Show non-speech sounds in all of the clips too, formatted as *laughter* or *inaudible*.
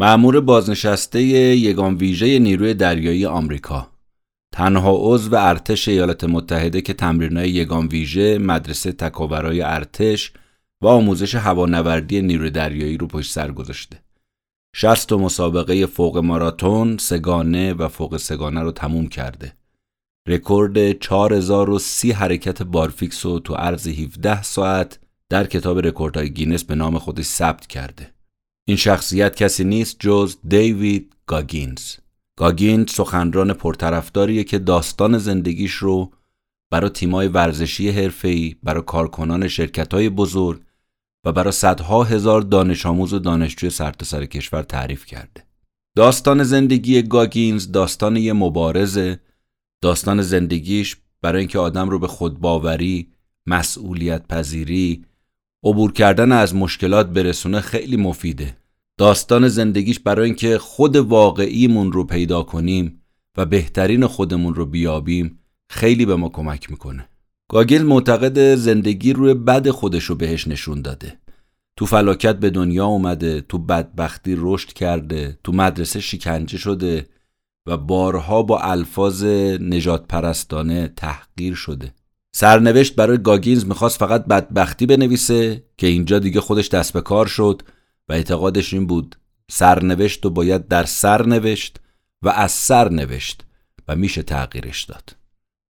معمور بازنشسته یگان ویژه نیروی دریایی آمریکا. تنها عضو ارتش ایالات متحده که تمرینای یگان ویژه مدرسه تکاورای ارتش و آموزش هوانوردی نیروی دریایی رو پشت سر گذاشته. 60 مسابقه فوق ماراتون سگانه و فوق سگانه رو تموم کرده. رکورد 4030 حرکت بارفیکس رو تو عرض 17 ساعت در کتاب رکوردهای گینس به نام خودش ثبت کرده. این شخصیت کسی نیست جز دیوید گاگینز گاگینز سخنران پرطرفداریه که داستان زندگیش رو برای تیمای ورزشی حرفه‌ای، برای کارکنان شرکت‌های بزرگ و برای صدها هزار دانش آموز و دانشجوی سرتاسر کشور تعریف کرده. داستان زندگی گاگینز داستان یه مبارزه، داستان زندگیش برای اینکه آدم رو به خودباوری، مسئولیت پذیری، عبور کردن از مشکلات برسونه خیلی مفیده. داستان زندگیش برای اینکه خود واقعیمون رو پیدا کنیم و بهترین خودمون رو بیابیم خیلی به ما کمک می‌کنه. گاگل معتقد زندگی روی بد خودش رو بهش نشون داده. تو فلاکت به دنیا اومده، تو بدبختی رشد کرده، تو مدرسه شکنجه شده و بارها با الفاظ نجات پرستانه تحقیر شده. سرنوشت برای گاگینز می‌خواست فقط بدبختی بنویسه که اینجا دیگه خودش دست به کار شد و اعتقادش این بود سرنوشت و باید در سر نوشت و از سر نوشت و میشه تغییرش داد.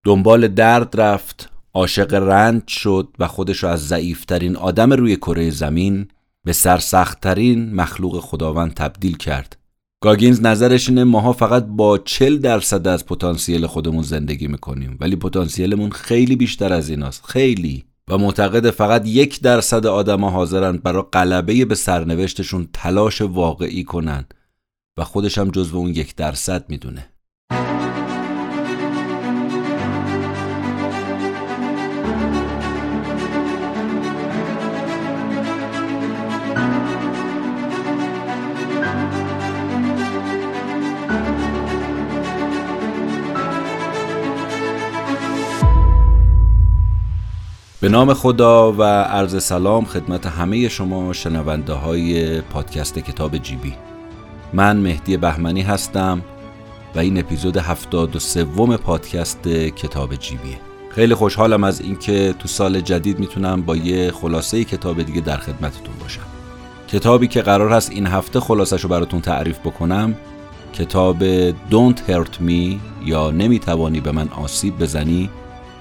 دنبال درد رفت عاشق رنج شد و خودش را از ضعیفترین آدم روی کره زمین به سرسختترین مخلوق خداوند تبدیل کرد. گاگینز نظرش اینه ماها فقط با چل درصد از پتانسیل خودمون زندگی می‌کنیم ولی پتانسیلمون خیلی بیشتر از ایناست خیلی. و معتقد فقط یک درصد آدما حاضرن برای غلبه به سرنوشتشون تلاش واقعی کنن و خودش هم جزو اون یک درصد می‌دونه. به نام خدا و عرض سلام خدمت همه شما شنونده های پادکست کتاب جیبی من مهدی بهمنی هستم و این اپیزود هفتاد و سوم پادکست کتاب جیبیه خیلی خوشحالم از اینکه تو سال جدید می‌تونم با یه خلاصه کتاب دیگه در خدمتتون باشم. کتابی که قرار هست این هفته خلاصش رو براتون تعریف بکنم کتاب Don't Hurt Me یا نمی‌توانی به من آسیب بزنی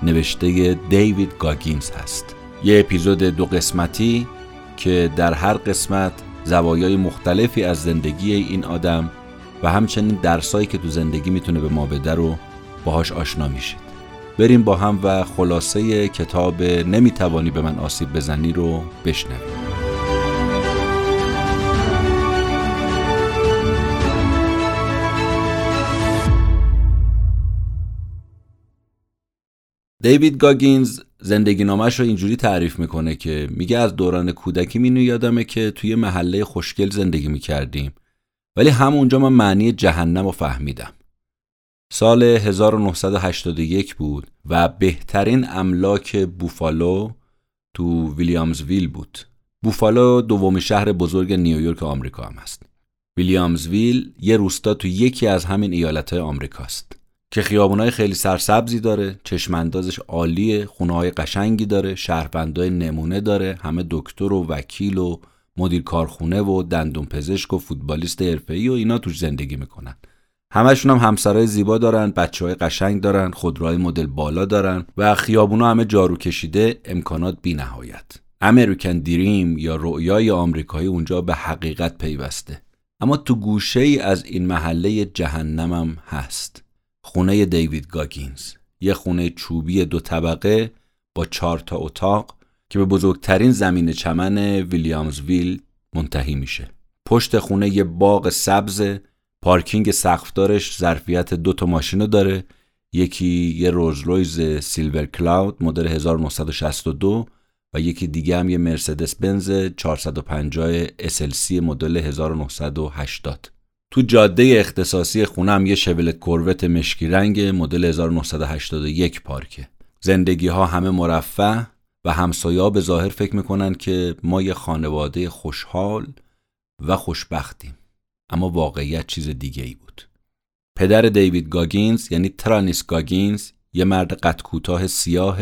نوشته دیوید گاگینز هست. یه اپیزود دو قسمتی که در هر قسمت زوایای مختلفی از زندگی این آدم و همچنین درسایی که تو زندگی می‌تونه به ما بده رو باهاش آشنا میشید. بریم با هم و خلاصه کتاب نمی‌توانی به من آسیب بزنی رو بشنویم. دیوید گاگینز زندگی نامش رو اینجوری تعریف می‌کنه که میگه از دوران کودکی مینو یادمه که توی محله خوشگل زندگی می‌کردیم. ولی همونجا من معنی جهنم رو فهمیدم. سال 1981 بود و بهترین املاک بوفالو تو ویلیامزویل بود. بوفالو دومی شهر بزرگ نیویورک آمریکا هم است ویلیامزویل یه روستا تو یکی از همین ایالتهای آمریکاست. که خیابونای خیلی سرسبزی داره چشماندازش عالیه خونه های قشنگی داره شهروندای نمونه داره همه دکتر و وکیل و مدیر کارخونه و دندون پزشک و فوتبالیست حرفه‌ای و اینا توش زندگی می‌کنن. همشون هم همسرای زیبا دارن بچه های قشنگ دارن خودروهای مدل بالا دارن و خیابونا همه جارو کشیده امکانات بی نهایت امریکن دیریم یا رویای آمریکایی اونجا به حقیقت پیوسته. اما تو گوشه ای از این محله جهنمم هست. خونه دیوید گاگینز یه خونه چوبی دو طبقه با چهار تا اتاق که به بزرگترین زمین چمن ویلیامزویل منتهی میشه. پشت خونه یه باغ سبز پارکینگ سقفدارش ظرفیت دو تا ماشین داره. یکی یه رویز سیلور کلاود مدل 1962 و یکی دیگه هم یه مرسدس بنز 450 SLC مدل 1980 تو جاده اختصاصی خونم یه شولت کروت مشکی رنگ مدل 1981 پارکه. زندگی ها همه مرفه و همسایا به ظاهر فکر می‌کنن که ما یه خانواده خوشحال و خوشبختیم. اما واقعیت چیز دیگه ای بود. پدر دیوید گاگینز یعنی ترانیس گاگینز یه مرد قد کوتاه سیاه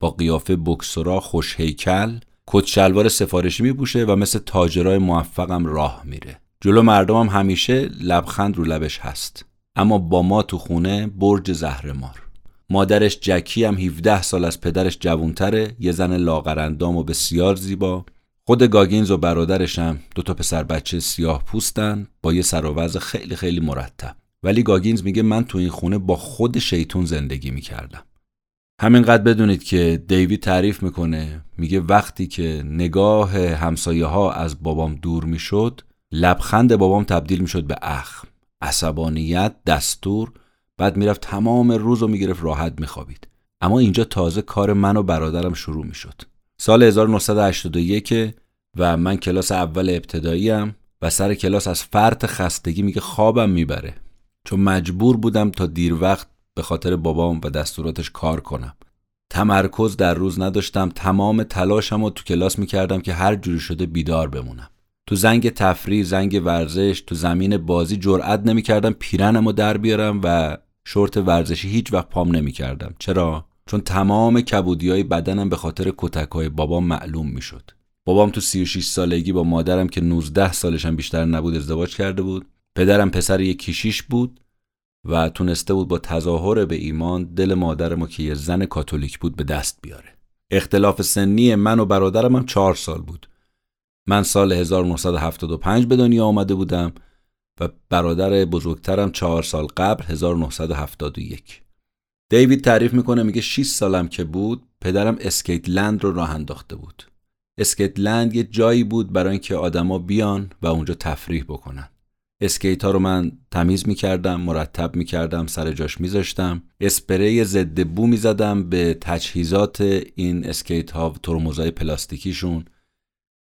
با قیافه بکسورا خوش هیکل کت شلوار سفارشی میپوشه و مثل تاجرای موفقم راه میره. جلو مردمم همیشه لبخند رو لبش هست. اما با ما تو خونه برج زهرمار. مادرش جکی هم 17 سال از پدرش جوونتره یه زن لاغرندام و بسیار زیبا. خود گاگینز و برادرش هم دو تا پسر بچه سیاه پوستن. با یه سر خیلی خیلی مرتب. ولی گاگینز میگه من تو این خونه با خود شیطون زندگی می‌کردم. همینقدر بدونید که دیوید تعریف می‌کنه. میگه وقتی که نگاه همسایه ها از بابام دور می‌شد لبخند بابام تبدیل می‌شد به اخم. عصبانیت دستور بعد می‌رفت تمام روز رو می‌گرفت راحت میخوابید. اما اینجا تازه کار من و برادرم شروع می‌شد. سال 1981 و من کلاس اول ابتداییم و سر کلاس از فرط خستگی میگه خوابم می‌بره. چون مجبور بودم تا دیر وقت به خاطر بابام و دستوراتش کار کنم. تمرکز در روز نداشتم. تمام تلاشم رو تو کلاس می‌کردم که هر جوری شده بیدار بمونم. تو زنگ تفریح زنگ ورزش تو زمین بازی جرأت نمی‌کردم پیرنم رو در بیارم و شورت ورزشی هیچ وقت پام نمی‌کردم. چرا؟ چون تمام کبودی های بدنم به خاطر کتک های بابام معلوم می‌شد. بابام تو 36 سالگی با مادرم که 19 سالشم بیشتر نبود ازدواج کرده بود. پدرم پسر یک کشیش بود و تونسته بود با تظاهر به ایمان دل مادر ما که یه زن کاتولیک بود به دست بیاره. اختلاف سنی من و برادرم هم چهار سال بود. من سال 1975 به دنیا آمده بودم و برادر بزرگترم چهار سال قبل 1971 دیوید تعریف می‌کنه میگه 6 سالم که بود پدرم Skateland رو راه انداخته بود. Skateland یه جایی بود برای اینکه آدما بیان و اونجا تفریح بکنن. اسکیت ها رو من تمیز می‌کردم مرتب می‌کردم سر جاش میذاشتم. اسپری ضد بو می‌زدم به تجهیزات این اسکیت ها ترمزای پلاستیکیشون.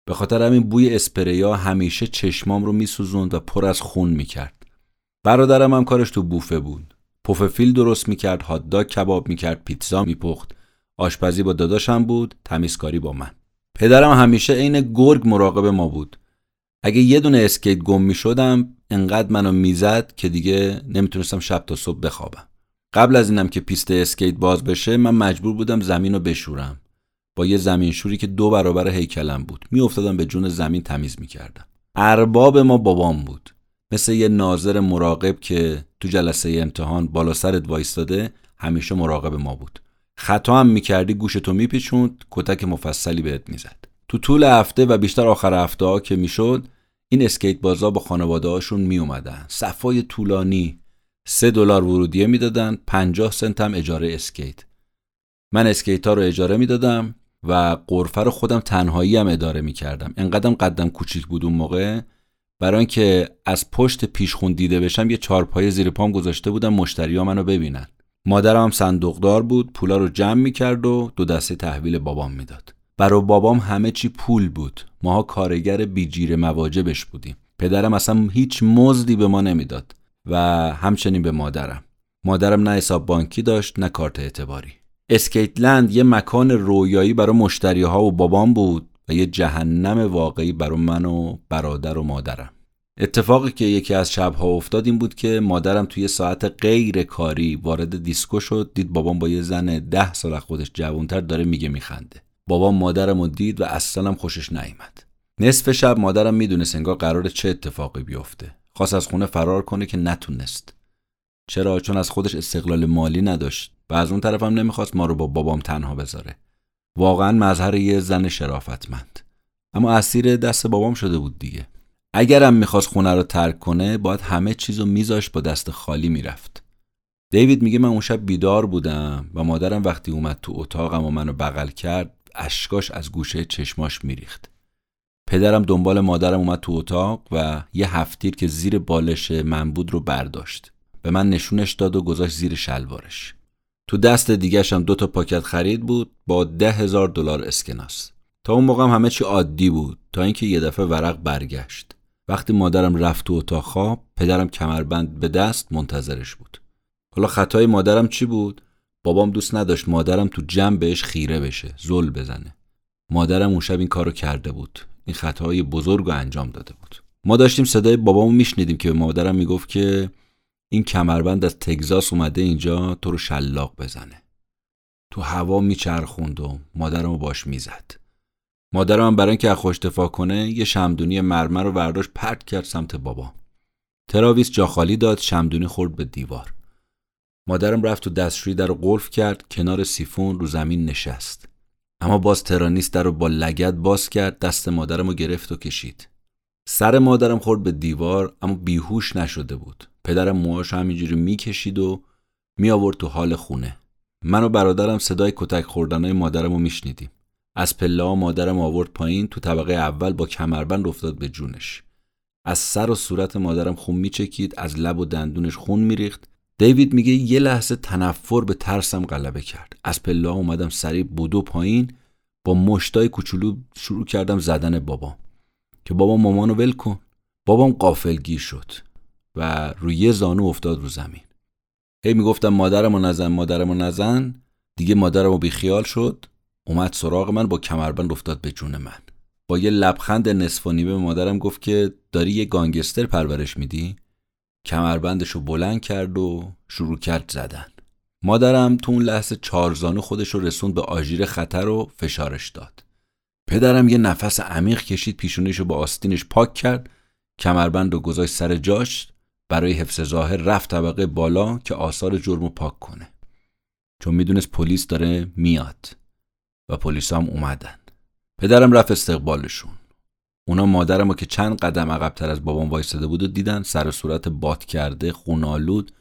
به خاطر همین بوها همیشه چشمام رو میسوزوند و پر از خون می‌کرد. برادرم هم کارش تو بوفه بود. پف‌فیل درست می‌کرد هاتداگ کباب می‌کرد پیتزا میپخت. آشپزی با داداشم بود تمیزکاری با من. پدرم همیشه عین گرگ مراقب ما بود. اگه یه دونه اسکیت گم می شد انقدر منو می‌زد که دیگه نمی‌تونستم شب تا صبح بخوابم. قبل از اینم که پیست اسکیت باز بشه من مجبور بودم زمین رو بشورم. با یه زمین شوری که دو برابر هیکلم بود. میافتادم به جون زمین تمیز می‌کردم. ارباب ما بابام بود. مثل یه ناظر مراقب که تو جلسه امتحان بالا سرت وایستاده همیشه مراقب ما بود. خطا هم می‌کردی گوشتو میپیچوند کتک مفصلی بهت می‌زد. تو طول هفته و بیشتر آخر هفته ها که می‌شد این اسکیت بازا با خانواده هاشون می اومدن صفای طولانی سه دلار ورودیه می‌دادن پنجاه سنت هم اجاره اسکیت. من اسکیت ها رو اجاره می‌دادم و غرفه رو خودم تنهایی هم اداره می‌کردم. انقدرم قدم کوچیک بود اون موقع. برای اینکه از پشت پیشخون دیده بشم یه چارپایه زیر پام گذاشته بودم مشتریا منو ببینن. مادرم صندوقدار بود پولا رو جمع می‌کرد و دو دستی تحویل بابام می‌داد. برای بابام همه چی پول بود. ماها کارگر بی جیره مواجبش بودیم. پدرم اصلا هیچ مزدی به ما نمی‌داد و همچنین به مادرم. مادرم نه حساب بانکی داشت نه کارت اعتباری. Skateland یه مکان رویایی برای مشتری ها و بابام بود و یه جهنم واقعی برای من و برادر و مادرم. اتفاقی که یکی از شبها افتاد این بود که مادرم توی ساعت غیر کاری وارد دیسکو شد دید بابام با یه زن ده سال خودش جوانتر داره میگه میخنده. بابام مادرم رو دید و اصلا خوشش نیامد نصف شب مادرم می‌دونست انگار قرار چه اتفاقی بیفته. خواست از خونه فرار کنه که نتونست. چرا؟ چون از خودش استقلال مالی نداشت. و از اون طرفم نمی‌خواست ما رو با بابام تنها بذاره. واقعا مظهر یه زن شرافتمند. اما اسیر دست بابام شده بود دیگه. اگرم می‌خواست خونه رو ترک کنه باید همه چیزو میذاشت با دست خالی می‌رفت. دیوید میگه من اون شب بیدار بودم و مادرم وقتی اومد تو اتاقم و منو بغل کرد اشکاش از گوشه چشماش میریخت. پدرم دنبال مادرم اومد تو اتاق و یه هفتیر که زیر بالش من بود رو برداشت. به من نشونش داد و گذاشت زیر شلوارش. تو دست دیگهش هم دو تا پاکت خرید بود با ده هزار دلار اسکناس. تا اون موقع هم همه چی عادی بود تا اینکه یه دفعه ورق برگشت. وقتی مادرم رفت تو اتاق خواب پدرم کمربند به دست منتظرش بود. حالا خطای مادرم چی بود؟ بابام دوست نداشت مادرم تو جمع بهش خیره بشه زل بزنه. مادرم اون شب این کارو کرده بود. این خطای بزرگ انجام داده بود. ما داشتیم صدای بابامو میشنیدیم که به مادرم می‌گفت که این کمربند از تگزاس اومده اینجا تو رو شلاق بزنه. تو هوا میچرخوند و مادرمو باش می‌زد. مادرم برای اینکه خوش دفاع کنه یه شمدونی مرمر رو برداشت پرت کرد سمت بابا. تراویس جا خالی داد شمدونی خورد به دیوار. مادرم رفت تو دستشویی در رو قلف کرد کنار سیفون رو زمین نشست. اما باز ترانیس در رو با لگت باز کرد دست مادرم رو گرفت و کشید. سر مادرم خورد به دیوار اما بیهوش نشده بود. پدرم موهاش همینجوری می‌کشید و می آورد تو حال خونه. من و برادرم صدای کتک خوردنهای مادرم رو میشنیدیم. از پله مادرم آورد پایین تو طبقه اول با کمربند افتاد به جونش. از سر و صورت مادرم خون میچکید از لب و دندونش خون میریخت. دیوید میگه یه لحظه تنفر به ترسم غلبه کرد. از پله اومدم سریع بودو پایین با مشتای کوچولو شروع کردم زدن بابا که بابا مامانو ول کن. بابام قافلگیر شد. و روی زانو افتاد رو زمین. هی می‌گفتم مادرمو نزن مادرمو نزن. دیگه مادرمو بیخیال شد. اومد سراغ من با کمربند افتاد به جون من. با یه لبخند نصف و نیمه مادرم گفت که داری یه گانگستر پرورش میدی؟ کمربندش رو بلند کرد و شروع کرد زدن. مادرم تو اون لحظه چارزانو خودش رو رسوند به آژیر خطر و فشارش داد. پدرم یه نفس عمیق کشید پیشونیش رو با آستینش پاک کرد. کمربند رو گذاشت سر جاش. برای حفظ ظاهر رفت طبقه بالا که آثار جرم پاک کنه. چون می‌دونست پلیس داره میاد و پلیس هم اومدن. پدرم رفت استقبالشون. اونا مادرم رو که چند قدم عقبتر از بابام وایستاده بود و دیدن سر صورت باد کرده خونالود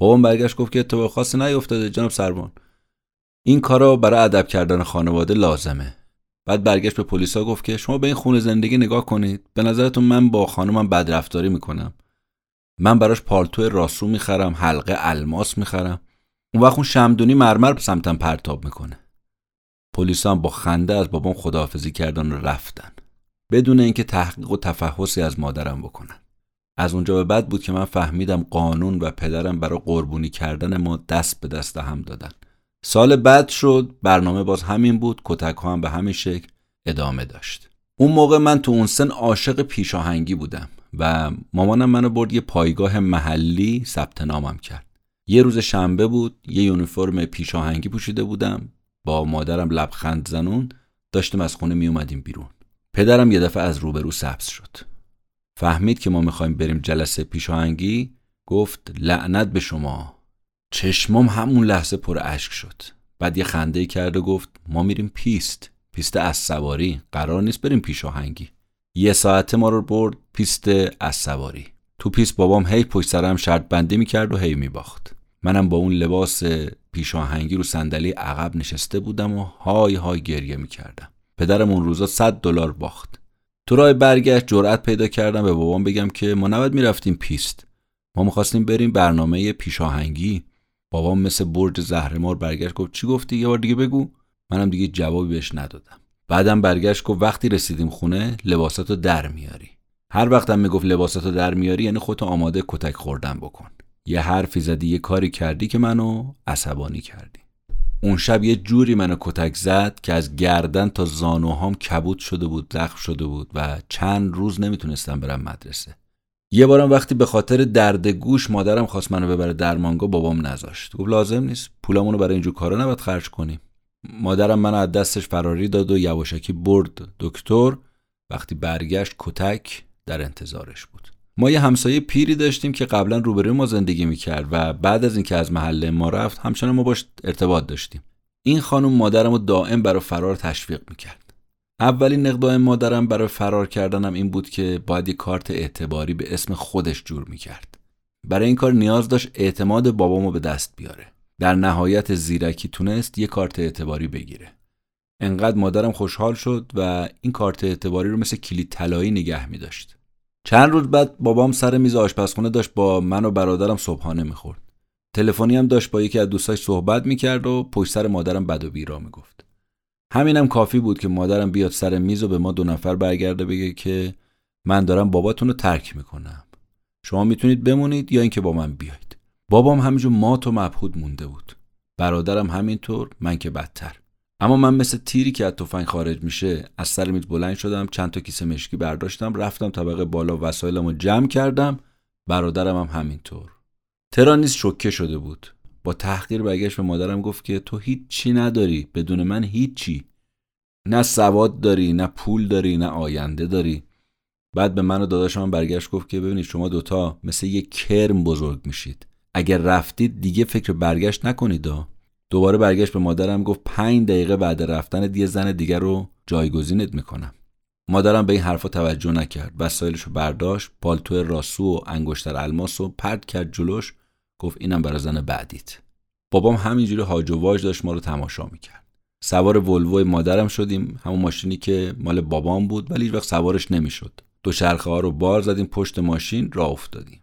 بابام برگشت گفت که اتفاق خاصی نیفتاده جناب سربان این کارا برای ادب کردن خانواده لازمه. بعد برگشت به پلیسا گفت که شما به این خونه زندگی نگاه کنید. به نظرتون من با خانمم بدرفتاری می‌کنم. من براش پالتو راسو می‌خرم حلقه الماس می‌خرم. اون وقت اون شمدونی مرمر سمتم پرتاب می‌کنه. پلیسا با خنده از بابام خداحافظی کردن و رفتن. بدون اینکه تحقیق و تفحصی از مادرم بکنن. از اونجا به بعد بود که من فهمیدم قانون و پدرم برای قربونی کردن ما دست به دست هم دادن. سال بعد شد برنامه باز همین بود کتک هم به همین شکل ادامه داشت. اون موقع من تو اون سن عاشق پیشاهنگی بودم و مامانم منو برد یه پایگاه محلی ثبت نامم کرد. یه روز شنبه بود یه یونیفرم پیشاهنگی پوشیده بودم. با مادرم لبخند زنون داشتیم از خونه می اومدیم بیرون. پدرم یه دفعه از روبرو سبز شد. فهمید که ما می‌خوایم بریم جلسه پیشاهنگی گفت لعنت به شما. چشمام همون لحظه پر اشک شد. بعد یه خنده کرد و گفت ما میریم پیست. پیست اسب سواری قرار نیست بریم پیشاهنگی یه ساعته ما رو برد پیست اسب سواری تو پیست بابام هی پشت سرم شرط بندی می‌کرد و هی میباخت. منم با اون لباس پیشاهنگی رو صندلی عقب نشسته بودم و های های گریه می‌کردم. پدرم اون روزا 100 دلار باخت. تو راه برگشت جرأت پیدا کردم به بابام بگم که ما نباید می‌رفتیم پیست. ما می‌خواستیم بریم برنامه پیشاهنگی بابام مثل برج زهرمار برگشت گفت چی گفتی؟ یه بار دیگه بگو. منم دیگه جوابی بهش ندادم. بعدم برگشت گفت وقتی رسیدیم خونه لباساتو در میاری. هر وقتم می‌گفت لباساتو در میاری یعنی خودتو آماده کتک خوردن بکن. یه حرفی زدی یه کاری کردی که منو عصبانی کردی. اون شب یه جوری منو کتک زد که از گردن تا زانوهام کبود شده بود زخم شده بود و چند روز نمی‌تونستم برم مدرسه. یه بارم وقتی به خاطر درد گوش مادرم خواست منو ببره درمانگاه بابام نذاشت. گفت لازم نیست پولامونو برای اینجور کارا نباید خرج کنیم مادرم منو از دستش فراری داد و یواشکی برد. دکتر وقتی برگشت کتک در انتظارش بود. ما یه همسایه پیری داشتیم که قبلا روبروی ما زندگی می‌کرد و بعد از اینکه از محله ما رفت همچنان ما باش ارتباط داشتیم. این خانم مادرم رو دائم برای فرار تشویق می‌کرد. اولین اقدام مادرم برای فرار کردنم این بود که باید یه کارت اعتباری به اسم خودش جور می‌کرد. برای این کار نیاز داشت اعتماد بابامو به دست بیاره. در نهایت زیرکی تونست یه کارت اعتباری بگیره انقدر مادرم خوشحال شد و این کارت اعتباری رو مثل کلید طلایی نگه می داشت. چند روز بعد بابام سر میز آشپزخونه داشت با من و برادرم صبحانه می‌خورد. تلفنی هم داشت با یکی از دوستاش صحبت می‌کرد و پشت سر مادرم بد و بیرا می‌گفت. همینم کافی بود که مادرم بیاد سر میز و به ما دو نفر برگرده بگه که من دارم باباتون رو ترک می‌کنم. شما می‌تونید بمونید یا اینکه با من بیاید. بابام همینجور مات و مبهود مونده بود. برادرم همینطور من که بدتر. اما من مثل تیری که از تفنگ خارج میشه از سر میز بلند شدم چند تا کیسه مشکی برداشتم رفتم طبقه بالا وسایلمو جمع کردم. برادرم هم همینطور. ترانیس شوکه شده بود. با تحقیر برگشت به مادرم گفت که تو هیچی نداری بدون من هیچی. نه سواد داری نه پول داری نه آینده داری. بعد به من و داداشم برگشت گفت که ببینید شما دوتا مثل یه کرم بزرگ میشید. اگر رفتید دیگه فکر برگشت نکنید دوباره برگشت به مادرم گفت پنج دقیقه بعد رفتن یه زن دیگر رو جایگزینت می‌کنم. مادرم به این حرفا توجه نکرد. وسایلش رو برداشت پالتو راسو و انگشتر الماس رو پرد کرد جلوش گفت اینم برای زن بعدیت. بابام همینجوری هاج و واج داشت ما رو تماشا می‌کرد. سوار ولوی مادرم شدیم همون ماشینی که مال بابام بود ولی هیچ وقت سوارش نمی‌شد. دو شرخه ها رو بار زدیم پشت ماشین راه افتادیم.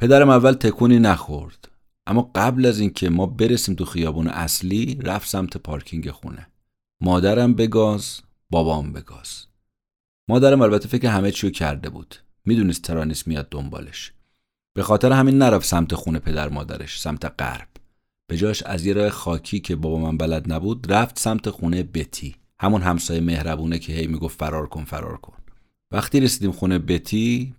پدرم اول تکونی نخورد. اما قبل از اینکه ما برسیم تو خیابون اصلی رفت سمت پارکینگ خونه. مادرم به گاز بابام به گاز مادرم البته فکر همه چیو کرده بود. می‌دونست ترانیس میاد دنبالش. به خاطر همین نرفت سمت خونه پدر مادرش سمت غرب. به جاش از یه راه خاکی که بابا من بلد نبود رفت سمت خونه بتی. همون همسایه مهربونه که هی می‌گفت فرار کن فرار کن. وقتی رسیدیم خونه بتی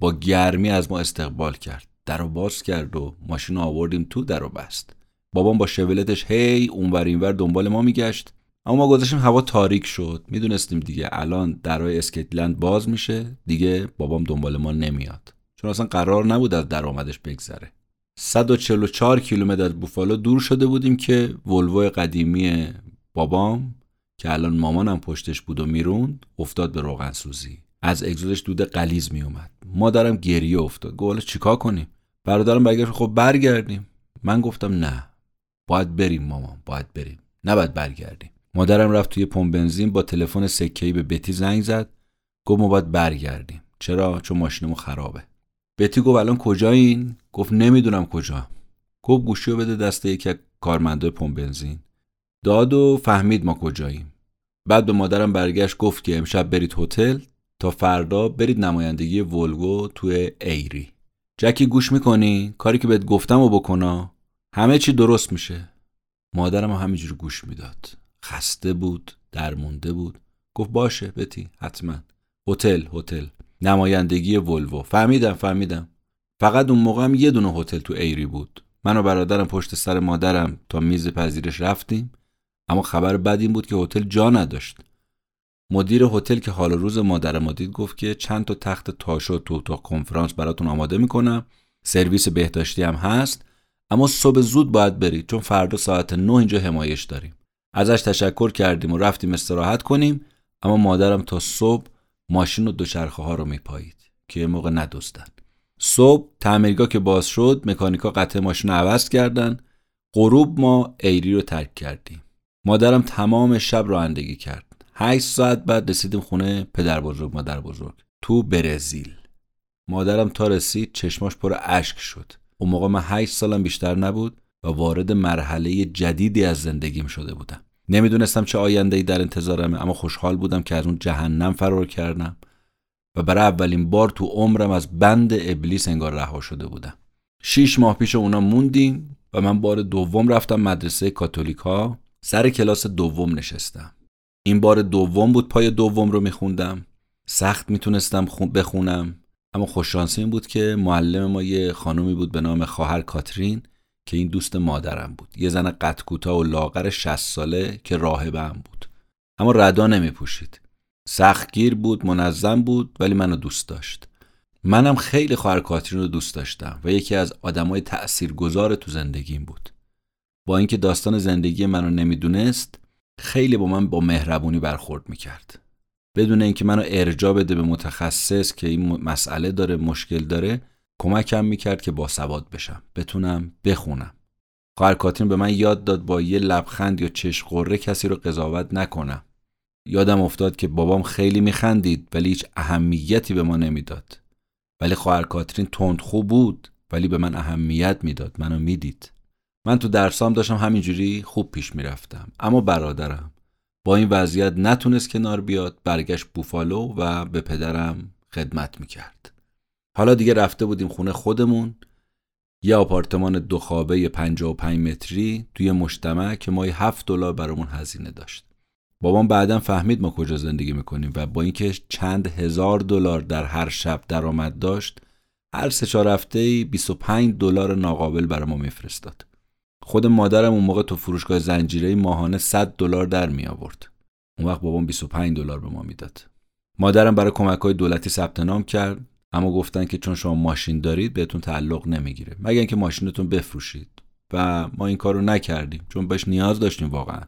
با گرمی از ما استقبال کرد. در رو باز کرد و ماشین آوردیم تو در رو بست. بابام با شولتش هی اونور اینور دنبال ما میگشت. اما ما گذاشتیم هوا تاریک شد. می‌دونستیم دیگه الان درای اسکیتلند باز میشه. دیگه بابام دنبال ما نمیاد. چون اصلا قرار نبود از درآمدش بگذره. 144 کیلومتر از بوفالو دور شده بودیم که ولوو قدیمی بابام که الان مامانم پشتش بود و می‌روند افتاد به روغن سوزی. از اگزوزش دود قلیز میومد مادرم گریه افتاد. گفت چیکار کنیم؟ برادرم برگشت خب برگردیم. من گفتم نه. باید بریم مامان باید بریم. نباید برگردیم. مادرم رفت توی پمپ بنزین با تلفن سکه‌ای به بتی زنگ زد. گفت ما باید برگردیم. چرا؟ چون ماشینمون خرابه. بتی گفت الان کجایین؟ گفت نمی‌دونم کجا گفت گوشی رو بده دست یکی از کارمندای پمپ بنزین. داد و فهمید ما کجاییم. بعد به مادرم برگشت گفت که امشب برید هتل. تا فردا برید نمایندگی ولگو توی ایری. جکی گوش می‌کنی؟ کاری که بهت گفتم و بکنا. همه چی درست میشه. مادرم همینجوری گوش می‌داد. خسته بود درمونده بود. گفت باشه بتی حتما. هتل هتل. نمایندگی ولوو فهمیدم فهمیدم. فقط اون موقع هم یه دونه هتل تو ایری بود. من و برادرم پشت سر مادرم تا میز پذیرش رفتیم. اما خبر بد این بود که هتل جا نداشت. مدیر هتل که حال روز مادر ما دید گفت که چند تا تخت تاشو تو اتاق کنفرانس براتون آماده می‌کنم سرویس بهداشتی هم هست اما صبح زود باید برید چون فردا ساعت نه اینجا حمایش داریم. ازش تشکر کردیم و رفتیم استراحت کنیم اما مادرم تا صبح ماشین و دوچرخه ها رو میپایید که یه موقع ندوستن صبح تعمیرگاه که باز شد مکانیکا قطع ماشین عوض کردن. غروب ما ایری رو ترک کردیم. مادرم تمام شب رانندگی کرد. هشت ساعت بعد رسیدیم خونه پدر بزرگ مادر بزرگ. تو برزیل. مادرم تا رسید چشماش پر اشک شد. اون موقع من هشت سالم بیشتر نبود و وارد مرحله جدیدی از زندگیم شده بودم. نمی‌دونستم چه آینده ای در انتظارمه اما خوشحال بودم که از اون جهنم فرار کردم و برای اولین بار تو عمرم از بند ابلیس انگار رها شده بودم. شیش ماه پیش اونا موندیم و من بار دوم رفتم مدرسه کاتولیکا. سر کلاس دوم نشستم. این بار دوم بود پای دوم رو میخوندم. سخت می‌تونستم بخونم. اما خوششانسی این بود که معلم ما یه خانومی بود به نام خواهر کاترین که این دوست مادرم بود. یه زن قد کوتاه و لاغر 60 ساله که راهبه هم بود. اما ردا نمی پوشید سختگیر بود منظم بود ولی منو دوست داشت. منم خیلی خواهر کاترین رو دوست داشتم و یکی از آدمای تأثیرگذار تو زندگیم بود. با اینکه داستان زندگی منو نمی‌دونست خیلی با من با مهربونی برخورد می‌کرد. بدون اینکه منو ارجا بده به متخصص که این مسئله داره مشکل داره کمکم می‌کرد که با سواد بشم بتونم بخونم. خواهر کاترین به من یاد داد با یه لبخند یا چشم قره کسی رو قضاوت نکنم. یادم افتاد که بابام خیلی میخندید ولی هیچ اهمیتی به ما نمی‌داد. ولی خواهر کاترین تند خوب بود ولی به من اهمیت می‌داد منو می‌دید. من تو درسام داشتم همینجوری خوب پیش می‌رفتم. اما برادرم با این وضعیت نتونست کنار بیاد برگشت بوفالو و به پدرم خدمت می‌کرد. حالا دیگه رفته بودیم خونه خودمون. یه آپارتمان دو خوابه 55 متری توی مجتمع که مای 7 دلار برامون هزینه داشت. بابام بعدا فهمید ما کجا زندگی می‌کنیم و با اینکه چند هزار دلار در هر شب درآمد داشت هر سه چهار هفته 25 دلار ناقابل برای ما میفرستاد. خود مادرم اون موقع تو فروشگاه زنجیره ماهانه 100 دلار در می آورد. اون وقت بابام 25 دلار به ما می‌داد. مادرم برای کمک های دولتی ثبت نام کرد اما گفتن که چون شما ماشین دارید بهتون تعلق نمی‌گیره. مگر اینکه ماشینتون بفروشید. و ما این کارو نکردیم چون بهش نیاز داشتیم واقعا.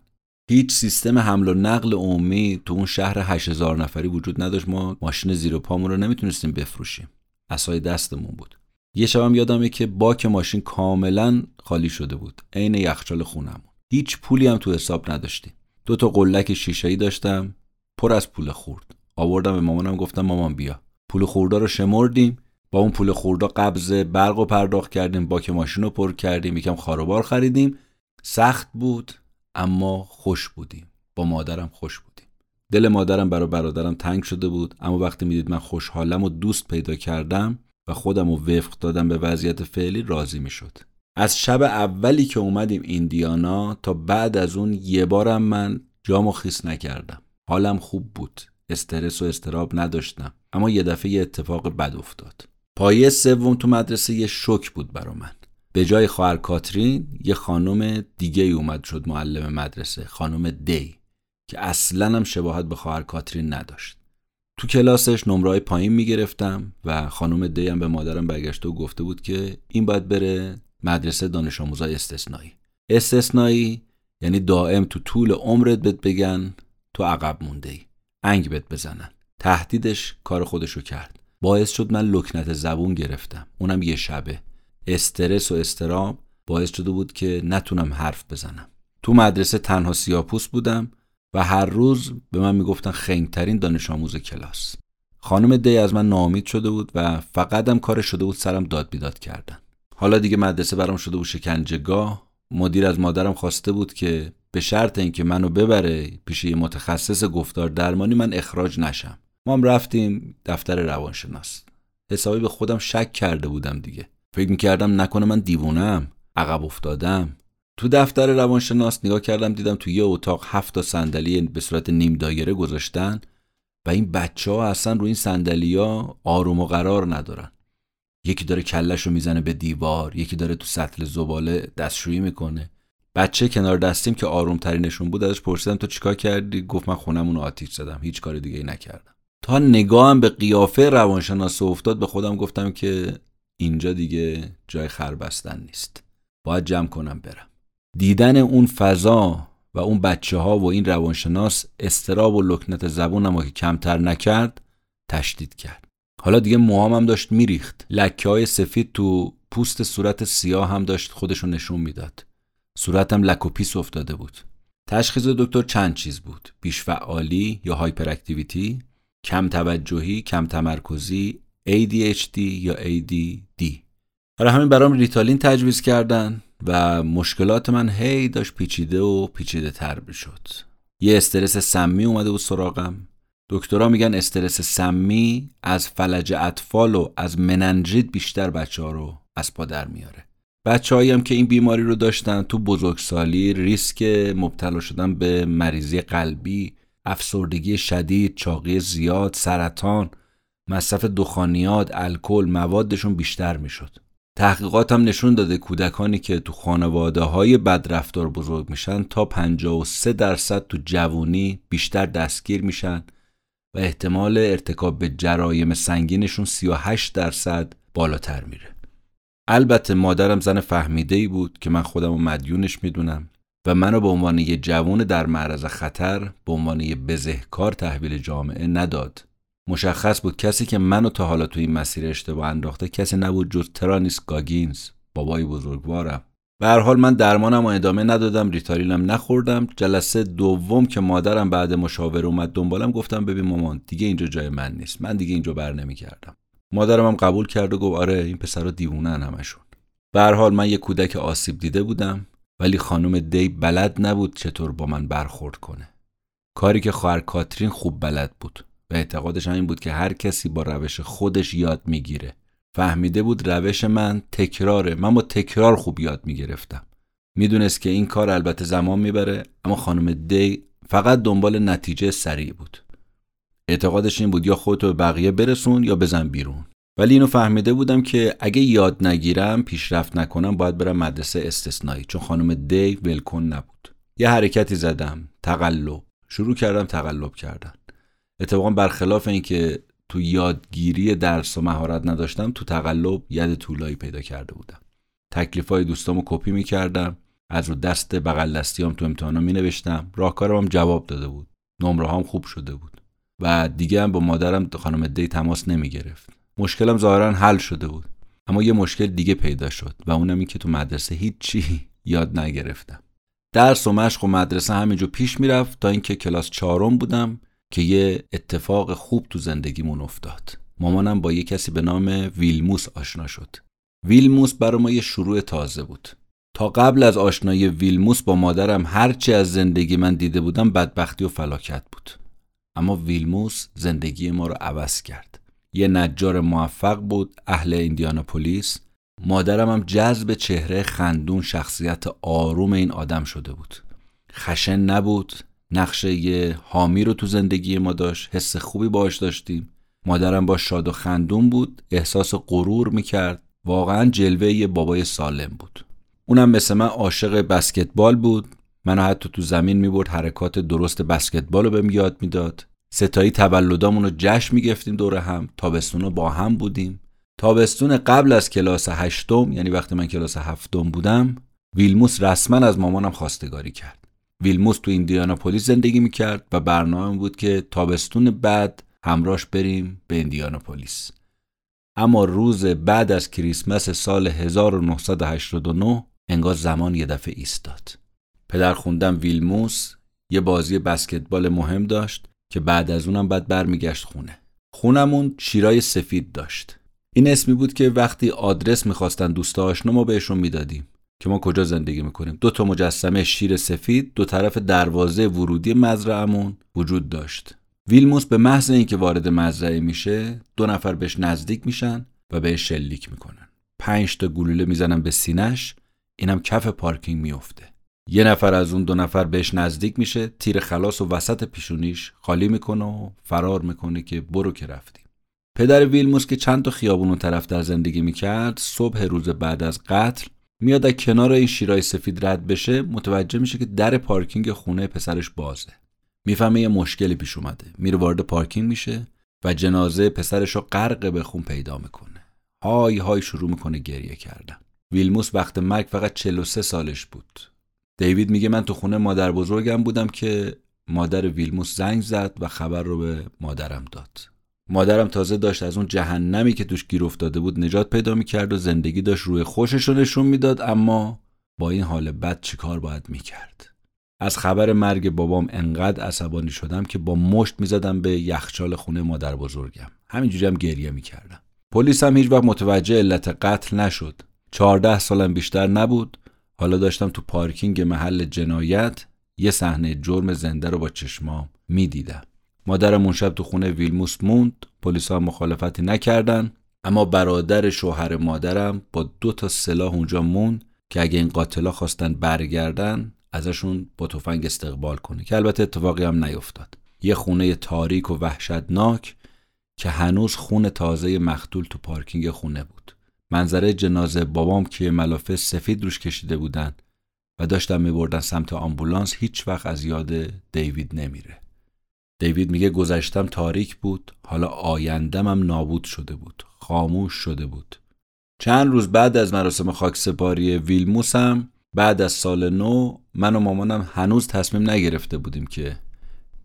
هیچ سیستم حمل و نقل عمومی تو اون شهر 8000 نفری وجود نداشت. ما ماشین زیر پامون رو نمی‌تونستیم بفروشیم. اسای دستمون بود. یه شبم یادمه که باک ماشین کاملا خالی شده بود. عین یخچال خونمون. هیچ پولی هم تو حساب نداشتیم. دو تا قلک شیشه‌ای داشتم. پر از پول خورد. آوردم به مامانم گفتم مامان بیا. پول خوردا رو شمردیم. با اون پول خوردا قبض برق و پرداخت کردیم. باک ماشین رو پر کردیم. یکم خاروبار خریدیم. سخت بود اما خوش بودیم. با مادرم خوش بودیم. دل مادرم برای برادرم تنگ شده بود. اما وقتی می‌دید من خوشحالم و دوست پیدا کردم و خودم رو وفق دادم به وضعیت فعلی راضی می‌شد. از شب اولی که اومدیم ایندیانا تا بعد از اون یه بارم من جامو خیس نکردم. حالم خوب بود. استرس و استراب نداشتم. اما یه دفعه یه اتفاق بد افتاد. پایه سوم تو مدرسه یه شک بود برا من. به جای خواهر کاترین یه خانم دیگه ای اومد شد معلم مدرسه خانم دی که اصلا هم شباهت به خواهر کاترین نداشت. تو کلاسش نمرای پایین می‌گرفتم و خانم دی به مادرم برگشته و گفته بود که این باید بره مدرسه دانش آموزای استثنایی. استثنایی یعنی دائم تو طول عمرت بهت بگن تو عقب مونده ای انگ بهت بزنن. تهدیدش کار خودشو کرد. باعث شد من لکنت زبون گرفتم. اونم یه شبه. استرس و استرام باعث شده بود که نتونم حرف بزنم. تو مدرسه تنها سیاپوس بودم. و هر روز به من می‌گفتن خنگترین دانش آموز کلاس. خانم دی از من ناامید شده بود و فقط هم کار شده بود سرم داد بیداد کردن. حالا دیگه مدرسه برام شده بود شکنجهگاه مدیر از مادرم خواسته بود که به شرط اینکه منو ببره پیش یه متخصص گفتار درمانی من اخراج نشم. ما هم رفتیم دفتر روانشناس. حسابی به خودم شک کرده بودم دیگه. فکر می‌کردم نکنه من دیوونم عقب افتادم تو دفتر روانشناس نگاه کردم دیدم تو یه اتاق هفت تا صندلی به صورت نیم دایره گذاشتن و این بچه ها اصلا رو این صندلی ها آروم و قرار ندارن. یکی داره کلش رو می‌زنه به دیوار یکی داره تو سطل زباله دستشویی می‌کنه. بچه کنار دستیم که آروم ترینشون بود ازش پرسیدم تو چیکار کردی؟ گفت من خونمون رو آتیش زدم هیچ کار دیگه ای نکردم. تا نگاهم به قیافه روانشناس افتاد به خودم گفتم که اینجا دیگه جای خربستن نیست. باید جمع کنم برم. دیدن اون فضا و اون بچه ها و این روانشناس استراب و لکنت زبونم که کمتر نکرد تشدید کرد. حالا دیگه موهام هم داشت میریخت. لکه های سفید تو پوست صورت سیاه هم داشت خودشو نشون می‌داد. صورتم لک و پیس افتاده بود. تشخیص دکتر چند چیز بود؟ بیشفعالی یا hyperactivity کم توجهی کم تمرکزی ADHD یا ADD برای همین برام ریتالین تجویز کردن. و مشکلات من هی داشت پیچیده و پیچیده تر شد یه استرس سمی اومده بود سراغم. دکترها میگن استرس سمی از فلج اطفال و از مننجید بیشتر بچه ها رو از پا در میاره. بچه هم که این بیماری رو داشتن تو بزرگسالی ریسک مبتلا شدن به مریضی قلبی افسردگی شدید چاقی زیاد سرطان مصرف دخانیات الکل موادشون بیشتر می‌شد. تحقیقات هم نشون داده کودکانی که تو خانواده های بدرفتار بزرگ میشن تا 53 درصد تو جوونی بیشتر دستگیر میشن و احتمال ارتکاب به جرایم سنگینشون 38 درصد بالاتر میره. البته مادرم زن فهمیده ای بود که من خودم رو مدیونش می‌دونم و منو به عنوان یه جوون در معرض خطر به عنوان یه بزهکار تحویل جامعه نداد. مشخص بود کسی که منو تا حالا تو این مسیر اشتباه انداخته کسی نبود جز ترانیس گاگینز بابای بزرگوارم. به هر حال من درمانم و ادامه ندادم ریتالینم نخوردم. جلسه دوم که مادرم بعد مشاور اومد دنبالم گفتم ببین مامان دیگه اینجا جای من نیست. من دیگه اینجا بر نمی‌گردم مادرم هم قبول کرد و گفت آره این پسرا دیوونن همشون. به هر حال من یه کودک آسیب دیده بودم ولی خانم دی بلد نبود چطور با من برخورد کنه. کاری که خواهر کاترین خوب بلد بود. و اعتقادش این بود که هر کسی با روش خودش یاد می‌گیره. فهمیده بود روش من تکراره. من با تکرار خوب یاد می‌گرفتم. می‌دونست که این کار البته زمان می‌بره اما خانم دی فقط دنبال نتیجه سریع بود. اعتقادش این بود یا خودتو به بقیه برسون یا بزن بیرون. ولی اینو فهمیده بودم که اگه یاد نگیرم پیشرفت نکنم باید برم مدرسه استثنایی. چون خانم دی ولکن نبود. یه حرکتی زدم. تقلب. شروع کردم تقلب کردن. اتفاقا برخلاف اینکه تو یادگیری درس و مهارت نداشتم تو تقلب ید طولایی پیدا کرده بودم. تکلیف های دوستامو کپی می‌کردم از رو دست بغل دستیام تو امتحانا می نوشتم راهکارم هم جواب داده بود. نمره هم خوب شده بود. و دیگه هم با مادرم خانم دی تماس نمی گرفت مشکلم ظاهرا حل شده بود. اما یه مشکل دیگه پیدا شد و اونم این که تو مدرسه هیچی یاد نگرفتم. درس و مشق و مدرسه همینجا پیش می‌رفت تا اینکه کلاس چهارم بودم. که یه اتفاق خوب تو زندگیمون افتاد. مامانم با یه کسی به نام ویلموس آشنا شد. ویلموس برای ما یه شروع تازه بود. تا قبل از آشنایی ویلموس با مادرم هرچی از زندگی من دیده بودم بدبختی و فلاکت بود. اما ویلموس زندگی ما رو عوض کرد. یه نجار موفق بود اهل ایندیاناپولیس. مادرم هم جذب چهره خندون شخصیت آروم این آدم شده بود. خشن نبود. نقشه حامی رو تو زندگی ما داشت حس خوبی باش داشتیم. مادرم با شاد و خندون بود احساس غرور می‌کرد. واقعا جلوه بابای سالم بود. اونم مثل من عاشق بسکتبال بود. منو حتی تو زمین می‌برد حرکات درست بسکتبال رو بهم یاد می‌داد. ستایی تولدامون رو جشن می‌گفتیم دور هم. تابستون با هم بودیم. تابستون قبل از کلاس هشتم یعنی وقتی من کلاس هفتم بودم ویلموس رسما از مامانم خواستگاری کرد. ویلموس تو ایندیاناپولیس زندگی می‌کرد و برنامه بود که تابستون بعد همراش بریم به ایندیاناپولیس. اما روز بعد از کریسمس سال 1989 انگار زمان یه دفعه ایستاد. پدر خوندم ویلموس یه بازی بسکتبال مهم داشت که بعد از اونم بعد برمیگشت خونه. خونمون شیرای سفید داشت. این اسمی بود که وقتی آدرس می‌خواستن دوست آشنا ما بهشون می‌دادیم. که ما کجا زندگی می‌کنیم. دو تا مجسمه شیر سفید دو طرف دروازه ورودی مزرعمون وجود داشت. ویلموس به محض اینکه وارد مزرعه میشه دو نفر بهش نزدیک میشن و بهش شلیک می‌کنن. پنج تا گلوله می‌زنن به سینش اینم کف پارکینگ میفته یه نفر از اون دو نفر بهش نزدیک میشه تیر خلاص و وسط پیشونیش خالی می‌کنه و فرار می‌کنه که برو که رفتی پدر ویلموس که چند تا خیابون اون طرف در زندگی می‌کرد صبح روز بعد از قتل میاد از کنار این شیرای سفید رد بشه متوجه میشه که در پارکینگ خونه پسرش بازه. می‌فهمه یه مشکلی پیش اومده. میره وارد پارکینگ میشه و جنازه پسرش رو غرق به خون پیدا می‌کنه. های های شروع می‌کنه گریه کردن. ویلموس وقت مرگ فقط 43 سالش بود. دیوید میگه من تو خونه مادر بزرگم بودم که مادر ویلموس زنگ زد و خبر رو به مادرم داد. مادرم تازه داشت از اون جهنمی که توش گیر افتاده بود نجات پیدا می‌کرد و زندگی داشت روی خوشش رو نشون می‌داد اما با این حال بد چیکار باید می‌کرد؟ از خبر مرگ بابام انقدر عصبانی شدم که با مشت می‌زدم به یخچال خونه مادر بزرگم. همینجوری هم گریه می‌کردم. پلیس هم هیچ وقت متوجه علت قتل نشد. چهارده سالم بیشتر نبود. حالا داشتم تو پارکینگ محل جنایت یه صحنه جرم زنده رو با چشمام می‌دیدم. مادرم اون شب تو خونه ویلموس موند پلیسا مخالفتی نکردن اما برادر شوهر مادرم با دو تا سلاح اونجا موند که اگه این قاتلا خواستن برگردن ازشون با تفنگ استقبال کنه که البته اتفاقی هم نیفتاد. یه خونه تاریک و وحشتناک که هنوز خون تازه مختول تو پارکینگ خونه بود. منظره جنازه بابام که ملافه سفید روش کشیده بودن و داشتن میبردن سمت آمبولانس هیچ وقت از یاد دیوید نمیره. دیوید میگه گذشتم تاریک بود حالا آیندم هم نابود شده بود خاموش شده بود. چند روز بعد از مراسم خاکسپاری ویلموسم بعد از سال نو من و مامانم هنوز تصمیم نگرفته بودیم که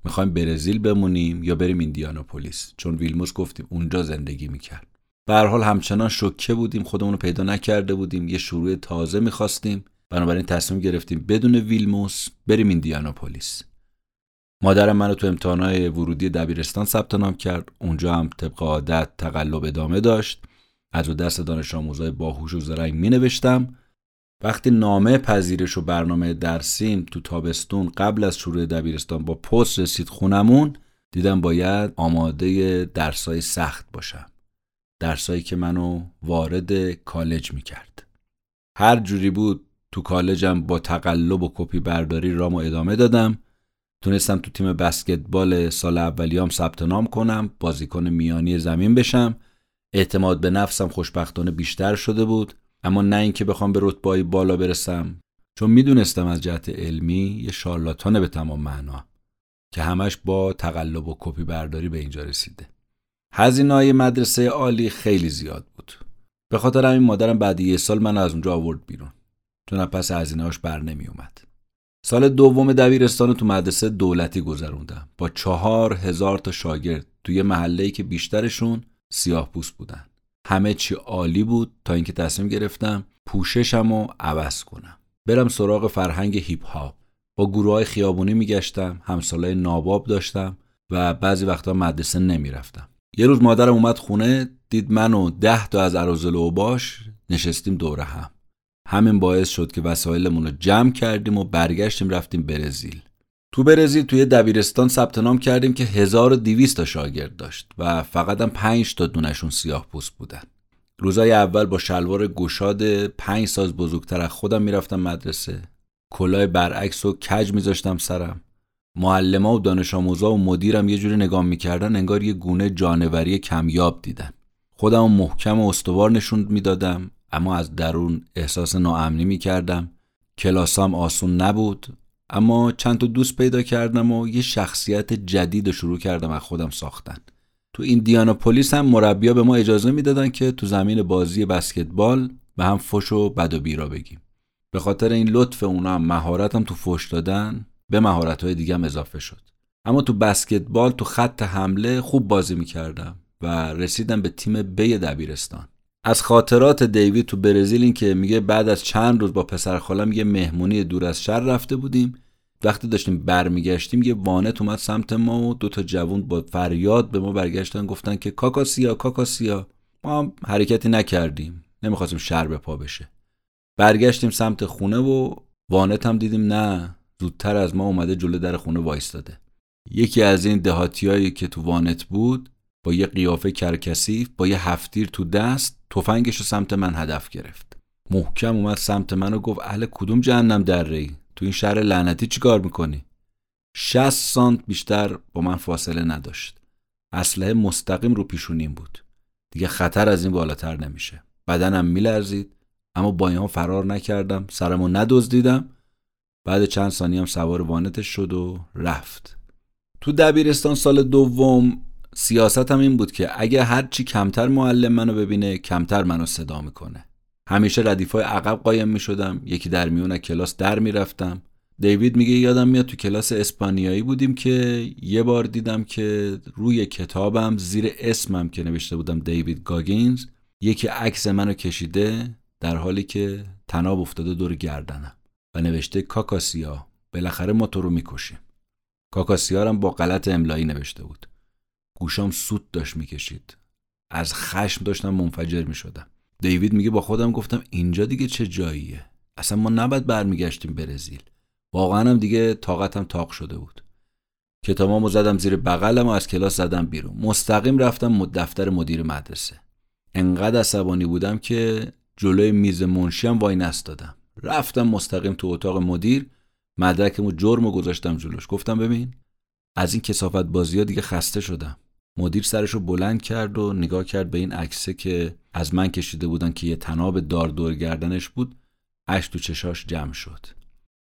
می‌خوایم برزیل بمونیم یا بریم ایندیاناپولیس. چون ویلموس گفتیم اونجا زندگی می‌کرد. به حال همچنان شوکه بودیم خودمون رو پیدا نکرده بودیم یه شروع تازه می‌خواستیم. بنابراین تصمیم گرفتیم بدون ویلموس بریم ایندیاناپولیس. مادرم منو تو امتحانات ورودی دبیرستان ثبت نام کرد. اونجا هم طبق عادت تقلب ادامه داشت. از و دست دانش آموزای باهوش و زرنگ می نوشتم وقتی نامه پذیرش و برنامه درسیم تو تابستون قبل از شروع دبیرستان با پست رسید خونمون دیدم باید آماده درسای سخت باشم. درسایی که منو وارد کالج می‌کرد. هر جوری بود تو کالجم با تقلب و کپی برداری رامو ادامه دادم. تونستم تو تیم بسکتبال سال اولیام ثبت نام کنم بازیکن میانی زمین بشم. اعتماد به نفسم خوشبختانه بیشتر شده بود اما نه اینکه بخوام به رتبه بالا برسم. چون می‌دونستم از جهت علمی یه شارلاتانه به تمام معنا که همش با تقلب و کپی برداری به اینجا رسیده. هزینه های مدرسه عالی خیلی زیاد بود. به خاطر همین مادرم بعد یه سال من از اونجا آورد بیرون. چون پس هزینه هاش بر نمی اومد سال دوم دبیرستان تو مدرسه دولتی گذروندم. با چهار هزار تا شاگرد توی محله که بیشترشون سیاه پوست بودن. همه چی عالی بود تا اینکه تصمیم گرفتم پوششم رو عوض کنم. برم سراغ فرهنگ هیپ هاپ با گروه های خیابونی میگشتم همسالای ناباب داشتم و بعضی وقتا مدرسه نمی‌رفتم. یه روز مادرم اومد خونه دید من و ده تا از عروزل و باش نشستیم دور هم. همین باعث شد که وسایلمون رو جمع کردیم و برگشتیم رفتیم برزیل. تو برزیل توی دبیرستان ثبت نام کردیم که 1200 تا شاگرد داشت و فقط هم 5 تا دونشون سیاه پوست بودن. روزای اول با شلوار گشاد 5 ساز بزرگتر از خودم می‌رفتم مدرسه. کلاه برعکس و کج میذاشتم سرم. معلم و دانش آموزا و مدیرم یه جوری نگاه می‌کردن انگار یه گونه جانوری کمیاب دیدن. خودم محکم و استوار نشون می‌دادم. اما از درون احساس ناامنی می‌کردم. کلاسام آسون نبود اما چند تا دوست پیدا کردم و یه شخصیت جدید شروع کردم از خودم ساختن. تو این پلیس هم مربیا به ما اجازه می‌دادن که تو زمین بازی بسکتبال به هم فش و بد و بیرا بگیم. به خاطر این لطف اونا هم مهارتم تو فش دادن به مهارت های دیگه هم اضافه شد. اما تو بسکتبال تو خط حمله خوب بازی می‌کردم و رسیدم به تیم بی دبیرستان. از خاطرات دیوید تو برزیل این که میگه بعد از چند روز با پسر خالم یه مهمونی دور از شهر رفته بودیم. وقتی داشتیم برمیگشتیم یه وانت اومد سمت ما و دو تا جوون با فریاد به ما برگشتن گفتن که کاکاسیا کاکاسیا. ما هم حرکتی نکردیم. نمی‌خواستیم شر به پا بشه. برگشتیم سمت خونه و وانت هم دیدیم نه زودتر از ما اومده جلو در خونه وایستاده. یکی از این دهاتیایی که تو وانت بود با یه قیافه کرکسیف با یه هفتیر تو دست تفنگش رو سمت من هدف گرفت. محکم اومد سمت من و گفت اهل کدوم جهنم در ری تو این شهر لعنتی چیکار می‌کنی؟ 60 سانت بیشتر با من فاصله نداشت. اسلحه مستقیم رو پیشونیم بود. دیگه خطر از این بالاتر نمیشه. بدنم میلرزید اما با فرار نکردم. سرمو ندزدیدم. بعد چند ثانیه هم سوار وانتش شد و رفت. تو دبیرستان سال دوم سیاستم این بود که اگه هرچی کمتر معلم منو ببینه کمتر منو صدا می‌کنه. همیشه ردیفای عقب قایم می‌شدم یکی در میون کلاس در می‌رفتم. دیوید میگه یادم میاد تو کلاس اسپانیایی بودیم که یه بار دیدم که روی کتابم زیر اسمم که نوشته بودم دیوید گاگینز یکی عکس منو کشیده در حالی که تناب افتاده دور گردنم و نوشته کاکاسیا بالاخره ما تو رو می‌کشیم. کاکاسیا هم با غلط املایی نوشته بود. گوشام سوت داشت می‌کشید. از خشم داشتم منفجر می‌شدم. دیوید میگه با خودم گفتم اینجا دیگه چه جاییه؟ اصلا ما نباید برمیگشتیم برزیل. واقعا هم دیگه طاقتم تاق شده بود. کتابامو زدم زیر بغلم و از کلاس زدم بیرون. مستقیم رفتم دفتر مدیر مدرسه. انقدر عصبانی بودم که جلوی میز منشیم وای نستادم. رفتم مستقیم تو اتاق مدیر مدرکمو جرمو گذاشتم جلوش. گفتم ببین از این کسافت بازی ها دیگه خسته شدم. مدیر سرشو بلند کرد و نگاه کرد به این عکسه که از من کشیده بودن که یه تناب دار دور گردنش بود اش تو چشاش جمع شد.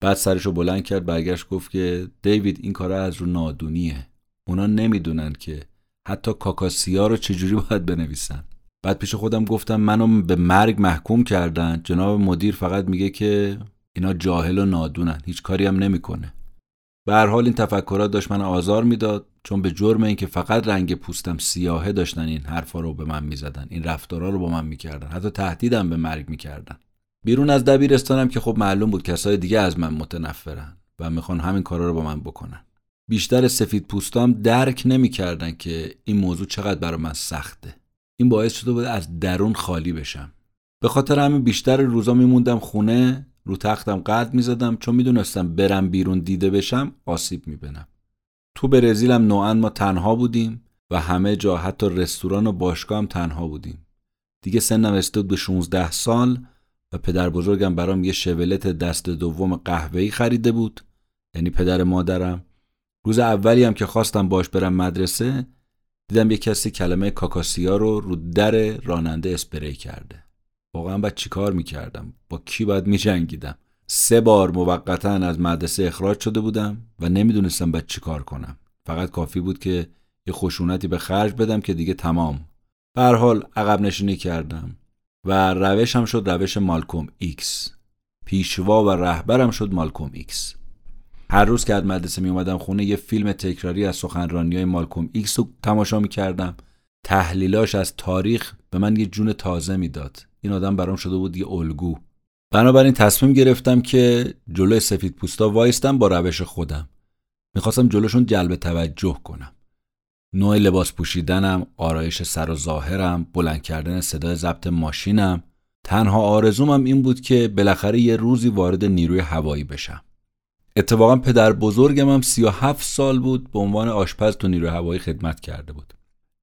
بعد سرشو بلند کرد برگشت گفت که دیوید این کارا از رو نادونیه. اونا نمی‌دونن که حتی کاکاسیا رو چجوری باید بنویسن. بعد پیش خودم گفتم منو به مرگ محکوم کردن. جناب مدیر فقط میگه که اینا جاهل و نادونن هیچ کاری هم نمی‌کنه. به هر حال این تفکرات داشت من آزار می‌داد چون به جرم اینکه فقط رنگ پوستم سیاهه داشتن این حرفا رو به من می‌زدن این رفتارا رو با من می‌کردن حتی تهدیدم به مرگ می‌کردن. بیرون از دبیرستانم که خب معلوم بود کسای دیگه از من متنفرن و می‌خوان همین کارا رو با من بکنن. بیشتر سفید پوستام درک نمی‌کردن که این موضوع چقدر برای من سخته. این باعث شده بود از درون خالی بشم. به خاطر همین بیشتر روزا میموندم خونه رو تختم قد می‌زدم چون می‌دونستم برم بیرون دیده بشم آسیب می‌بینم. تو برزیلم نوعا ما تنها بودیم و همه جا حتی رستوران و باشگاه هم تنها بودیم. دیگه سنم رسید به 16 سال و پدر بزرگم برام یه شولت دست دوم قهوه‌ای خریده بود یعنی پدر مادرم. روز اولی هم که خواستم باش برم مدرسه دیدم یه کسی کلمه کاکاسیا رو رو در راننده اسپری کرده. واقعا باید چیکار می‌کردم؟ با کی باید میجنگیدم؟ سه بار موقتا از مدرسه اخراج شده بودم و نمی‌دونستم باید چیکار کنم. فقط کافی بود که یه خشونتی به خرج بدم که دیگه تمام. به حال عقب نشینی کردم و روشم شد روش مالکوم ایکس. پیشوا و رهبرم شد مالکوم ایکس. هر روز که از مدرسه می اومدم خونه یه فیلم تکراری از سخنرانی های مالکوم ایکس رو تماشا می کردم تحلیلاش از تاریخ به من یه جون تازه می‌داد. این آدم برام شده بود یه الگو. بنابراین تصمیم گرفتم که جلوی سفید پوستا وایستم با روش خودم. می‌خواستم جلوشون جلب توجه کنم. نوع لباس پوشیدنم آرایش سر و ظاهرم بلند کردن صدای ضبط ماشینم. تنها آرزومم این بود که بالاخره یه روزی وارد نیروی هوایی بشم. اتفاقا پدر بزرگم هم 37 سال بود به عنوان آشپز تو نیروی هوایی خدمت کرده بود.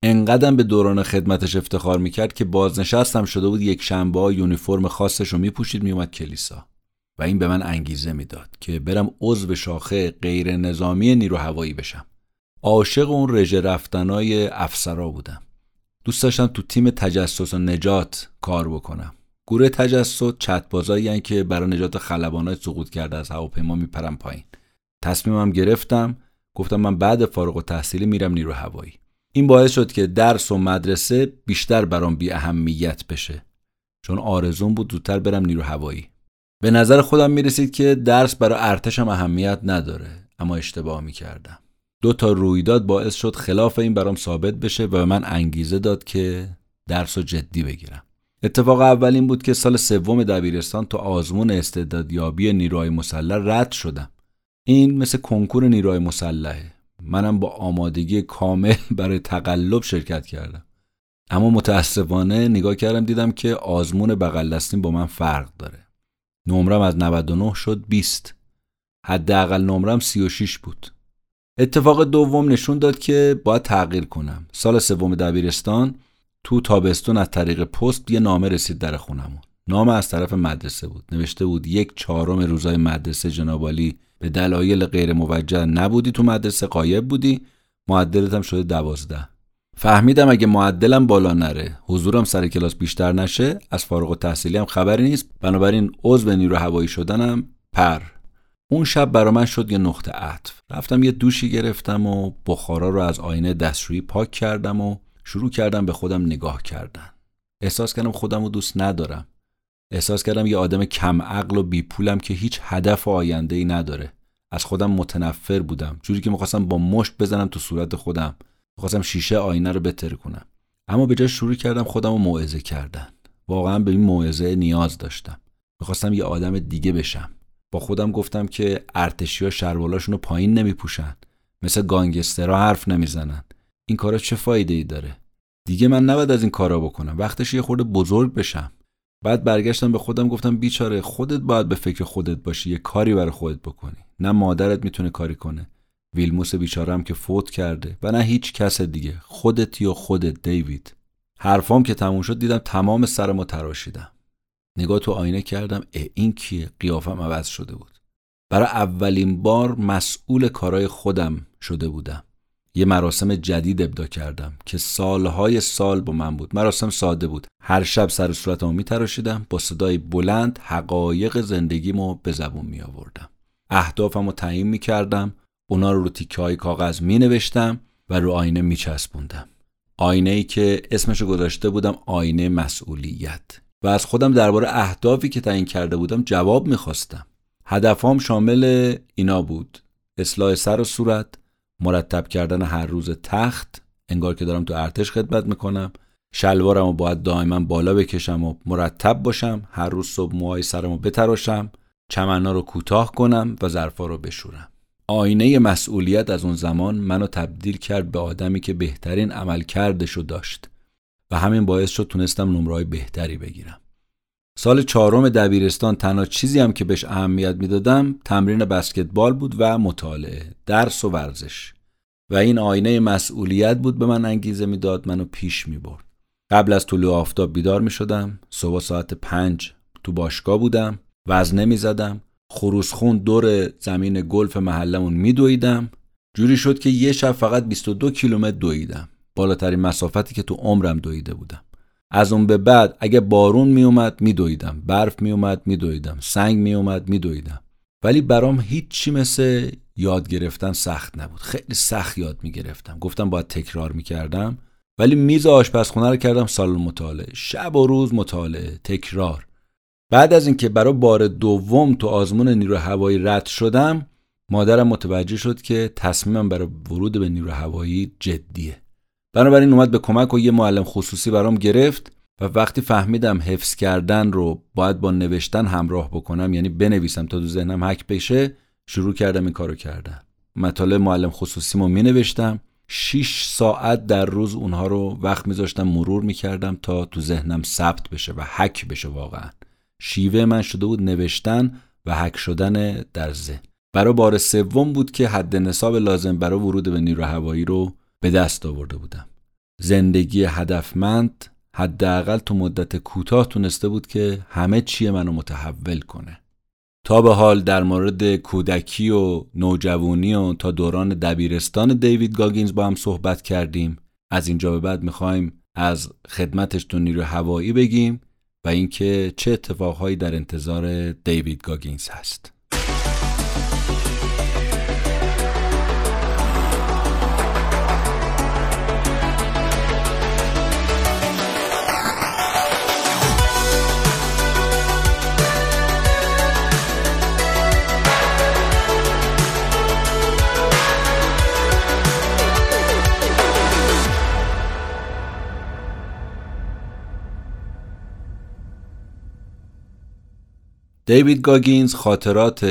انقدرم به دوران خدمتش افتخار می‌کرد که بازنشستم شده بود یک شنبه یونیفرم خاصش رو میپوشید میومد کلیسا. و این به من انگیزه می‌داد که برم عضو شاخه غیر نظامی نیرو هوایی بشم. عاشق اون رژه رفتنای افسرا بودم. دوست داشتم تو تیم تجسس و نجات کار بکنم. گروه تجسس چتبازایی که برای نجات خلبانای سقوط کرده از هواپیما میپرم پایین. تصمیمم گرفتم. گفتم من بعد فارغ و میرم نیرو هوایی. این باعث شد که درس و مدرسه بیشتر برام بی اهمیت بشه. چون آرزون بود زودتر برم نیرو هوایی. به نظر خودم می‌رسید که درس برای ارتشم اهمیت نداره اما اشتباه می‌کردم. دو تا رویداد باعث شد خلاف این برام ثابت بشه و من انگیزه داد که درس و جدی بگیرم. اتفاق اول این بود که سال سوم دبیرستان تو آزمون استعدادیابی نیروهای مسلح رد شدم. این مثل کنکور نیروهای مسلحه. منم با آمادگی کامل *laughs* برای تقلب شرکت کردم. اما متاسفانه نگاه کردم دیدم که آزمون بغل دستیم با من فرق داره. نمرم از 99 شد 20 حداقل نمرم 36 بود. اتفاق دوم نشون داد که باید تغییر کنم. سال سوم دبیرستان تو تابستون از طریق پست یه نامه رسید در خونمون. نامه از طرف مدرسه بود. نوشته بود یک چهارم روزای مدرسه جنابالی به دلایل غیر موجه نبودی تو مدرسه قایب بودی. معدلت هم شده دوازده. فهمیدم اگه معدلم بالا نره حضورم سر کلاس بیشتر نشه از فارغ و تحصیلی هم خبری نیست. بنابراین عضو نیرو هوایی شدنم پر. اون شب برا من شد یه نقطه عطف. رفتم یه دوشی گرفتم و بخارا رو از آینه دستشویی پاک کردم و شروع کردم به خودم نگاه کردن. احساس کردم خودم رو دوست ندارم. احساس کردم یه آدم کم عقل و بی پولم که هیچ هدف و آینده ای نداره. از خودم متنفر بودم. جوری که می‌خواستم با مشت بزنم تو صورت خودم. می‌خواستم شیشه آینه رو بتر کنم. اما به جای شروع کردم خودم رو موعظه کردن. واقعا به این موعظه نیاز داشتم. می‌خواستم یه آدم دیگه بشم. با خودم گفتم که ارتشی ها شروالاشون رو پایین نمیپوشن. مثل گانگسترها حرف نمی‌زنن. این کارا چه فایده ای داره؟ دیگه من نباید از این کارا بکنم. وقتش یه خورده بزرگ بشم. بعد برگشتم به خودم گفتم بیچاره خودت باید به فکر خودت باشی یه کاری برای خودت بکنی. نه مادرت می‌تونه کاری کنه. ویلموس بیچارم که فوت کرده و نه هیچ کس دیگه. خودت یا خودت دیوید. حرفام که تموم شد دیدم تمام سرمو تراشیدم. نگاه تو آینه کردم اه این کیه؟ قیافم عوض شده بود. برای اولین بار مسئول کارای خودم شده بودم. یه مراسم جدید ابدا کردم که سالهای سال با من بود. مراسم ساده بود. هر شب سر صورتمو میتراشیدم با صدای بلند حقایق زندگیمو به زبون می آوردم اهدافمو تعیین می کردم اونا رو رو تیکه های کاغذ می نوشتم و رو آینه می چسبوندم آینه ای که اسمشو گذاشته بودم آینه مسئولیت. و از خودم درباره اهدافی که تعیین کرده بودم جواب می‌خواستم. هدفام شامل اینا بود. اصلاح سر و صورت مرتب کردن هر روز تخت انگار که دارم تو ارتش خدمت می‌کنم. شلوارم رو باید دائما بالا بکشم و مرتب باشم. هر روز صبح موهای سرم رو بتراشم چمنا رو کوتاه کنم و ظرفا رو بشورم. آینه مسئولیت از اون زمان منو تبدیل کرد به آدمی که بهترین عمل کردشو داشت و همین باعث شد تونستم نمرای بهتری بگیرم. سال چهارم دبیرستان تنها چیزی هم که بهش اهمیت می‌دادم تمرین بسکتبال بود و مطالعه درس و ورزش. و این آینه مسئولیت بود به من انگیزه می‌داد منو پیش می برد. قبل از طلوع آفتاب بیدار می شدم صبح ساعت پنج تو باشگاه بودم وزنه می زدم خروسخون دور زمین گلف محلمون می دویدم جوری شد که یه شب فقط 22 کیلومتر دویدم. بالاترین مسافتی که تو عمرم دویده بودم. از اون به بعد اگه بارون می اومد می دویدم برف می اومد می دویدم سنگ می اومد می دویدم ولی برام هیچی مثل یاد گرفتن سخت نبود. خیلی سخت یاد می گرفتم گفتم باید تکرار می کردم ولی میز آشپزخونه رو کردم سالن مطالعه. شب و روز مطالعه. تکرار. بعد از اینکه برای بار دوم تو آزمون نیرو هوایی رد شدم مادرم متوجه شد که تصمیمم برای ورود به نیرو هوایی جدیه. بنابراین اومد به کمک و یه معلم خصوصی برام گرفت و وقتی فهمیدم حفظ کردن رو باید با نوشتن همراه بکنم یعنی بنویسم تا تو ذهنم حک بشه شروع کردم این کارو کردن. مطالب معلم خصوصیمو می نوشتم 6 ساعت در روز اونها رو وقت میذاشتم مرور می‌کردم تا تو ذهنم ثبت بشه و حک بشه واقعا. شیوه من شده بود نوشتن و حک شدن در ذهن. برای بار سوم بود که حد نصاب لازم برای ورود به نیرو هوایی رو به دست آورده بودم. زندگی هدفمند حداقل تو مدت کوتاه تونسته بود که همه چیه منو متحول کنه. تا به حال در مورد کودکی و نوجوانی و تا دوران دبیرستان دیوید گاگینز با هم صحبت کردیم. از اینجا به بعد می‌خوایم از خدمتش تو نیرو هوایی بگیم و اینکه چه اتفاقهایی در انتظار دیوید گاگینز هست. دیوید گاگینز خاطرات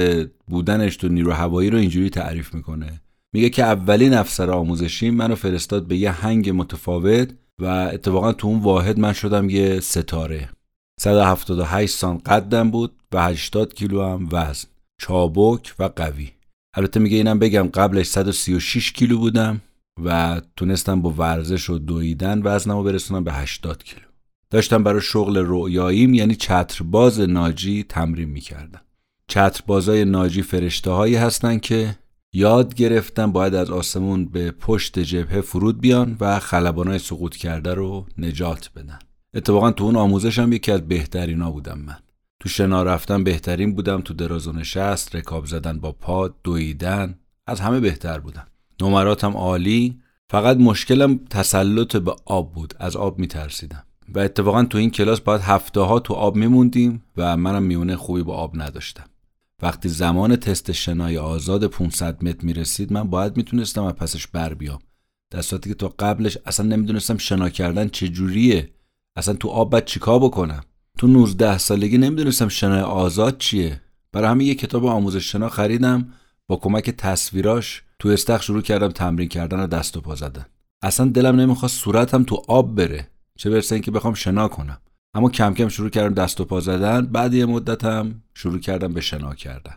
بودنش تو نیرو هوایی رو اینجوری تعریف می‌کنه. میگه که اولین افسر آموزشی منو فرستاد به یه هنگ متفاوت و اتفاقا تو اون واحد من شدم یه ستاره. 178 سان قدم بود و 80 کیلو هم وزن. چابک و قوی. البته میگه اینم بگم قبلش 136 کیلو بودم و تونستم با ورزش و دویدن وزنمو برسونم به 80 کیلو. داشتم برای شغل رویاییم یعنی چترباز ناجی تمرین می‌کردم. چتربازای ناجی فرشته هایی هستن که یاد گرفتن باید از آسمون به پشت جبهه فرود بیان و خلبانای سقوط کرده رو نجات بدن. اتفاقا تو اون آموزشم یکی از بهترینا بودم من. تو شنا رفتن بهترین بودم تو دراز و نشست رکاب زدن با پا دویدن از همه بهتر بودم. نمراتم عالی فقط مشکلم تسلط به آب بود از آب میترسیدم. و اتفاقا تو این کلاس باید هفته ها تو آب میموندیم و منم میونه خوبی با آب نداشتم. وقتی زمان تست شنای آزاد 500 متر می‌رسید من باید می‌تونستم از پسش بر بیام. در صورتی که تو قبلش اصلا نمی‌دونستم شنا کردن چجوریه اصلا تو آب باید چیکار بکنم؟ تو 19 سالگی نمی‌دونستم شنای آزاد چیه. برای همین یه کتاب آموزش شنا خریدم. با کمک تصویراش تو استخ شروع کردم تمرین کردن و دست و پا زدن. اصلا دلم نمی‌خواست صورتم تو آب بره. چه برسه اینکه بخوام شنا کنم. اما کم کم شروع کردم دست و پا زدن. بعد یه مدتم شروع کردم به شنا کردن.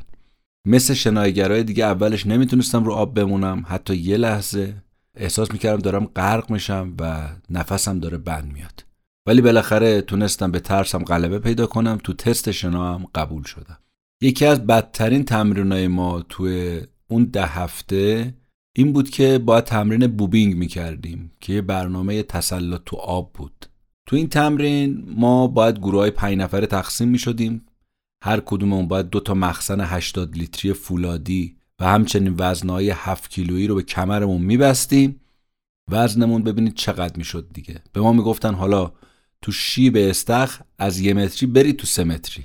مثل شنایگرای دیگه اولش نمی‌تونستم رو آب بمونم. حتی یه لحظه احساس می‌کردم دارم غرق میشم و نفسم داره بند میاد. ولی بالاخره تونستم به ترسم غلبه پیدا کنم. تو تست شنا هم قبول شدم. یکی از بدترین تمرینای ما توی اون ده هفته این بود که باید تمرین بوبینگ می‌کردیم که یه برنامه تسلط تو آب بود. تو این تمرین ما باید گروه های پنج نفره تقسیم می شدیم هر کدوممون باید دو تا مخزن 80 لیتری فولادی و همچنین وزنهای 7 کیلویی رو به کمرمون میبستیم. وزنمون ببینید چقدر می‌شد دیگه. به ما می‌گفتن حالا تو شیب استخ از یه متری بری تو سه متری.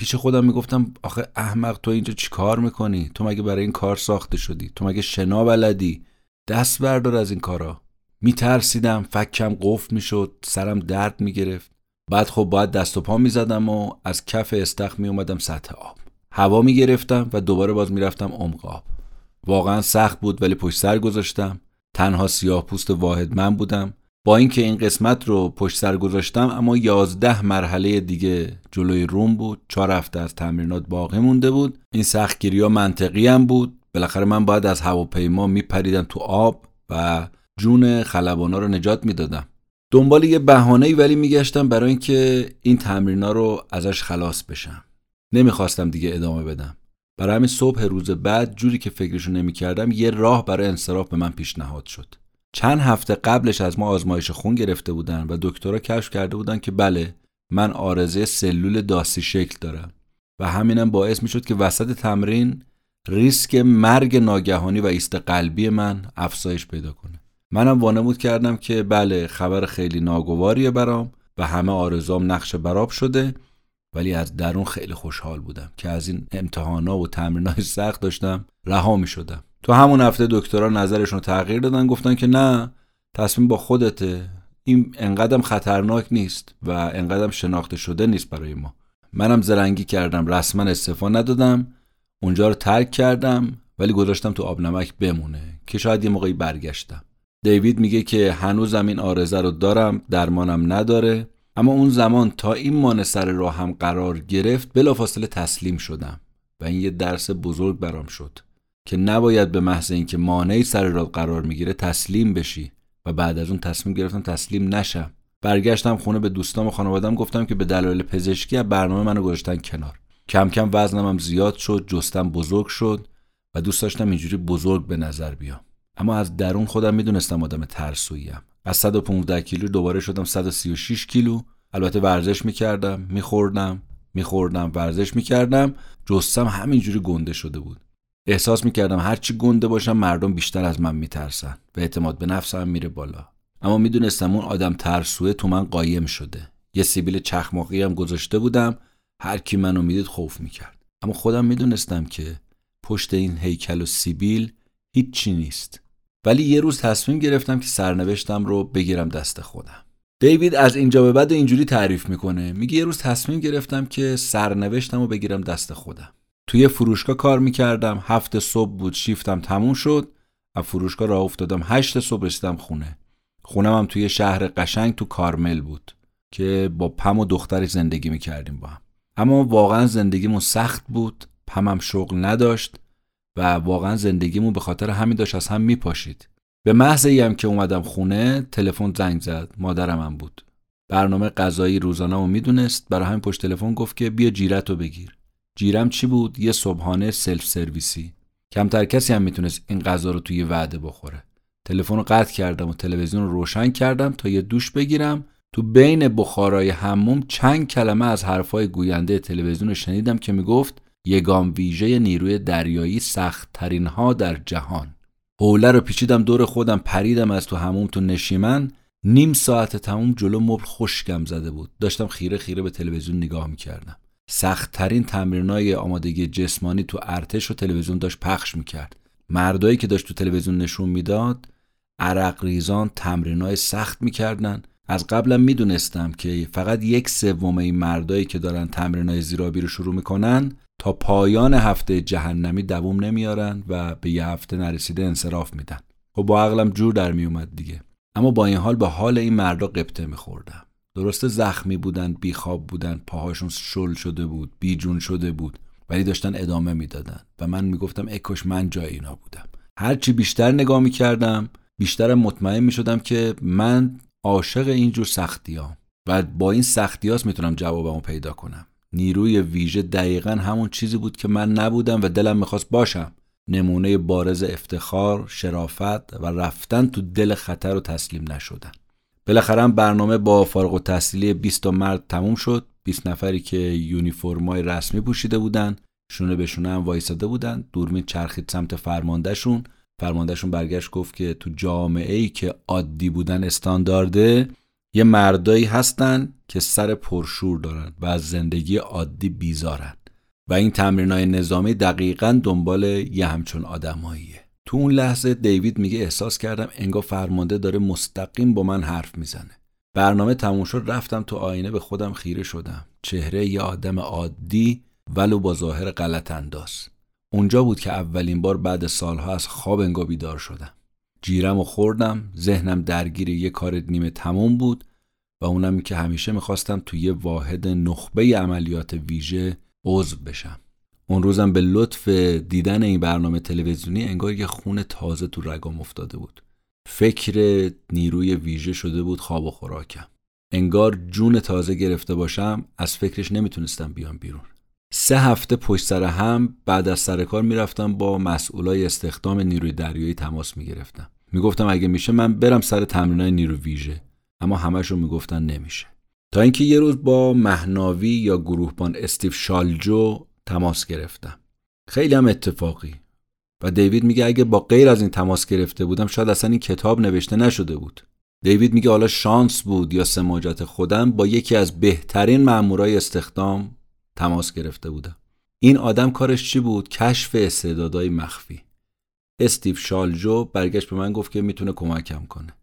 پیش خودم می‌گفتم آخه احمق تو اینجا چی کار می‌کنی؟ تو مگه برای این کار ساخته شدی؟ تو مگه شنا بلدی؟ دست بردار از این کارا. میترسیدم فکم قفل می‌شد سرم درد می‌گرفت. بعد خب باید دست و پا می‌زدم و از کف استخ میومدم سطح آب. هوا می‌گرفتم و دوباره باز می‌رفتم عمق آب. واقعا سخت بود ولی پشت سر گذاشتم. تنها سیاه پوست واحد من بودم. با اینکه این قسمت رو پشت سر گذاشتم اما یازده مرحله دیگه جلوی روم بود. چهار هفته از تمرینات باقی مونده بود. این سختگیری ها منطقی هم بود. بالاخره من باید از هواپیما میپریدم تو آب و جون خلبانا رو نجات می‌دادم. دنبال یه بهانه‌ای ولی میگشتم برای اینکه این تمرینا رو ازش خلاص بشم. نمی‌خواستم دیگه ادامه بدم. برای همین صبح روز بعد جوری که فکرشو نمی‌کردم یه راه برای انصراف به من پیشنهاد شد. چند هفته قبلش از ما آزمایش خون گرفته بودن و دکترها کشف کرده بودن که بله من آرزه سلول داسی شکل دارم و همینم باعث می‌شد که وسط تمرین ریسک مرگ ناگهانی و ایست قلبی من افزایش پیدا کنه. منم وانمود کردم که بله خبر خیلی ناگواریه برام و همه آرزوام نقش براب شده ولی از درون خیلی خوشحال بودم که از این امتحانا و تمرینای سخت داشتم رها می شدم تو همون هفته دکترها نظرشون تغییر دادن گفتن که نه تصمیم با خودته. این انقدرم خطرناک نیست و انقدرم شناخته شده نیست برای ما. منم زرنگی کردم رسما استعفا ندادم. اونجا رو ترک کردم ولی گذاشتم تو آب نمک بمونه که شاید یه موقعی برگشتم. دیوید میگه که هنوزم این آرزه رو دارم درمانم نداره. اما اون زمان تا این مانع سر راهم قرار گرفت بلافاصله تسلیم شدم و این یه درس بزرگ برام شد. که نباید به محض اینکه مانعی سر راه قرار می‌گیره تسلیم بشی و بعد از اون تصمیم گرفتم تسلیم نشم. برگشتم خونه به دوستام و خانوادم گفتم که به دلایل پزشکی از برنامه منو گذاشتن کنار. کم کم وزنم هم زیاد شد جستم بزرگ شد و دوست داشتم اینجوری بزرگ به نظر بیام. اما از درون خودم می‌دونستم آدم ترسوییم از 115 کیلو دوباره شدم 136 کیلو. البته ورزش می‌کردم میخوردم میخوردم ورزش می‌کردم. جستم همینجوری گنده شده بود. احساس می‌کردم هرچی گنده باشم مردم بیشتر از من میترسن و اعتماد به نفسم میره بالا. اما می‌دونستم اون آدم ترسوه تو من قایم شده. یه سیبیل چخماقی هم گذاشته بودم هر کی منو می‌دید خوف می‌کرد. اما خودم می‌دونستم که پشت این هیکل و سیبیل هیچی نیست. ولی یه روز تصمیم گرفتم که سرنوشتم رو بگیرم دست خودم. دیوید از اینجا به بعد اینجوری تعریف می‌کنه. میگه یه روز تصمیم گرفتم که سرنوشتم رو بگیرم دست خودم. توی فروشگاه کار می‌کردم هفت صبح بود شیفتم تموم شد. از فروشگاه راه افتادم هشت صبح رسیدم خونه. خونم هم توی شهر قشنگ تو کارمل بود که با پم و دختری زندگی می‌کردیم با هم. اما واقعا زندگیمون سخت بود پمم شغل نداشت و واقعا زندگیمون به خاطر همین داشت از هم میپاشید. به محض هم که اومدم خونه تلفن زنگ زد مادرم هم بود. برنامه غذایی روزانه رو می‌دونست برای همین پشت تلفن گفت که بیا جیرت رو بگیر. جیرم چی بود؟ یه صبحانه سلف سرویسی کمتر کسی هم می‌تونست این غذا رو توی وعده بخوره. تلفن رو قطع کردم و تلویزیون رو روشن کردم تا یه دوش بگیرم. تو بین بخارای حموم چند کلمه از حرفای گوینده تلویزیون رو شنیدم که می‌گفت یگام ویژه نیروی دریایی سخت ترین ها در جهان. حوله رو پیچیدم دور خودم پریدم از تو هموم تو نشیمن. نیم ساعت تموم جلو مبل خشکم زده بود. داشتم خیره خیره به تلویزیون نگاه می‌کردم. سختترین تمرینای آمادگی جسمانی تو ارتش و تلویزیون داشت پخش می‌کرد. مردایی که داشت تو تلویزیون نشون می‌داد عرق ریزان تمرینای سخت می‌کردن. از قبلم می‌دونستم که فقط یک سوم این مردایی که دارن تمرینای زیرابی رو شروع می‌کنن تا پایان هفته جهنمی دووم نمیارن و به یه هفته نرسیده انصراف میدن. خب با عقلم جور در میومد دیگه. اما با این حال به حال این مردا قبطه میخوردم. درسته زخمی بودن بیخواب بودن پاهاشون شل شده بود بیجون شده بود ولی داشتن ادامه می‌دادن و من می‌گفتم اکش من جای اینا بودم. هرچی بیشتر نگاه می‌کردم بیشتر مطمئن می‌شدم که من عاشق اینجور سختیام و با این سختیاست می‌تونم جوابمو پیدا کنم. نیروی ویژه دقیقا همون چیزی بود که من نبودم و دلم می‌خواست باشم. نمونه بارز افتخار، شرافت و رفتن تو دل خطر و تسلیم نشدن. بالاخره برنامه با فارغ و تحصیلی 20 مرد تموم شد. 20 نفری که یونیفرمای رسمی پوشیده بودن شونه به شونه هم وایساده بودن. دورمین چرخید سمت فرماندهشون. فرماندهشون برگشت گفت که تو جامعه ای که عادی بودن استاندارده یه مردایی هستن که سر پرشور دارن و از زندگی عادی بیزارن. و این تمرینای نظامی دقیقا دنبال یه همچون آدماییه. تو اون لحظه دیوید میگه احساس کردم انگار فرمانده داره مستقیم با من حرف می‌زنه. برنامه تموم شد رفتم تو آینه به خودم خیره شدم. چهره یه آدم عادی ولو با ظاهر غلط انداز. اونجا بود که اولین بار بعد سالها از خواب انگا بیدار شدم. جیرم و خوردم ذهنم درگیر یه کار نیمه تموم بود و اونم که همیشه می‌خواستم توی یه واحد نخبه عملیات ویژه عضو بشم. اون روزم به لطف دیدن این برنامه تلویزیونی انگار یه خون تازه تو رگام افتاده بود. فکر نیروی ویژه شده بود خواب و خوراکم. انگار جون تازه گرفته باشم از فکرش نمی‌تونستم بیام بیرون. سه هفته پشت سر هم بعد از سر کار می‌رفتم با مسئولای استخدام نیروی دریایی تماس می‌گرفتم. می‌گفتم اگه میشه من برم سر تمرینای نیرو ویژه. اما همشون می‌گفتن نمیشه. تا اینکه یه روز با مهناوی یا گروهبان استیو شالجو تماس گرفتم. خیلی هم اتفاقی. و دیوید میگه اگه با غیر از این تماس گرفته بودم شاید اصلا این کتاب نوشته نشده بود. دیوید میگه حالا شانس بود یا سماجت خودم با یکی از بهترین مامورای استخدام تماس گرفته بودم. این آدم کارش چی بود؟ کشف استعدادهای مخفی. استیو شالجو برگشت به من گفت که می‌تونه کمکم کنه.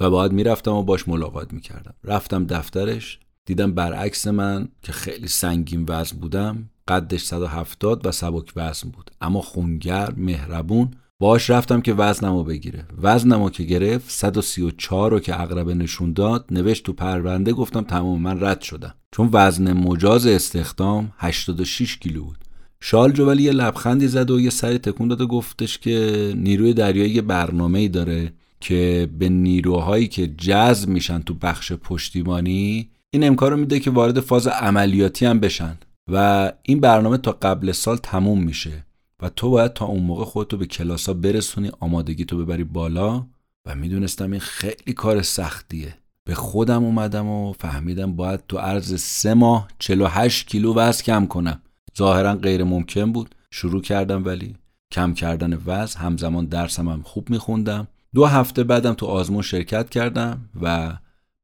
و باید می‌رفتم و باش ملاقات می‌کردم. رفتم دفترش دیدم برعکس من که خیلی سنگین وزن بودم قدش 170 و سبک وزن بود. اما خونگر مهربون باش رفتم که وزنمو بگیره. وزنمو که گرفت 134 رو که اقربه نشون داد نوشت تو پرونده گفتم تمام من رد شدم. چون وزن مجاز استخدام 86 کیلو بود. شال ولی یه لبخندی زد و یه سری تکون داد و گفتش که نیروی دریایی یه برنامه ای داره که به نیروهایی که جذب میشن تو بخش پشتیبانی این امکان رو میده که وارد فاز عملیاتی هم بشن. و این برنامه تا قبل سال تموم میشه و تو باید تا اون موقع خودتو به کلاسا برسونی آمادگی تو ببری بالا و می‌دونستم این خیلی کار سختیه. به خودم اومدم و فهمیدم باید تو عرض سه ماه 48 کیلو وزن کم کنم. ظاهرا غیر ممکن بود. شروع کردم ولی کم کردن وزن همزمان درسم هم خوب میخوندم. دو هفته بعدم تو آزمون شرکت کردم و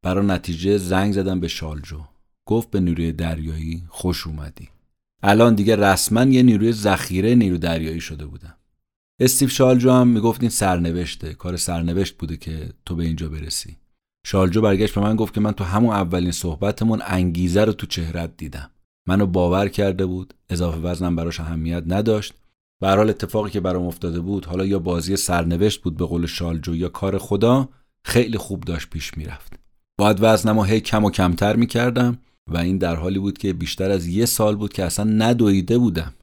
برای نتیجه زنگ زدم به شالجو. گفت به نیروی دریایی خوش اومدی. الان دیگه رسما یه نیروی ذخیره نیرو دریایی شده بودم. استیو شالجو هم می‌گفت این سرنوشته کار سرنوشت بوده که تو به اینجا برسی. شالجو برگشت به من گفت که من تو همون اولین صحبتمون انگیزه رو تو چهرت دیدم. منو باور کرده بود اضافه وزنم براش اهمیت نداشت. به حال اتفاقی که برام افتاده بود حالا یا بازی سرنوشت بود به قول شالجو یا کار خدا خیلی خوب داشت پیش می‌رفت. باید وزنم رو هی کم و کمتر می‌کردم. و این در حالی بود که بیشتر از یه سال بود که اصلا ندویده بودم.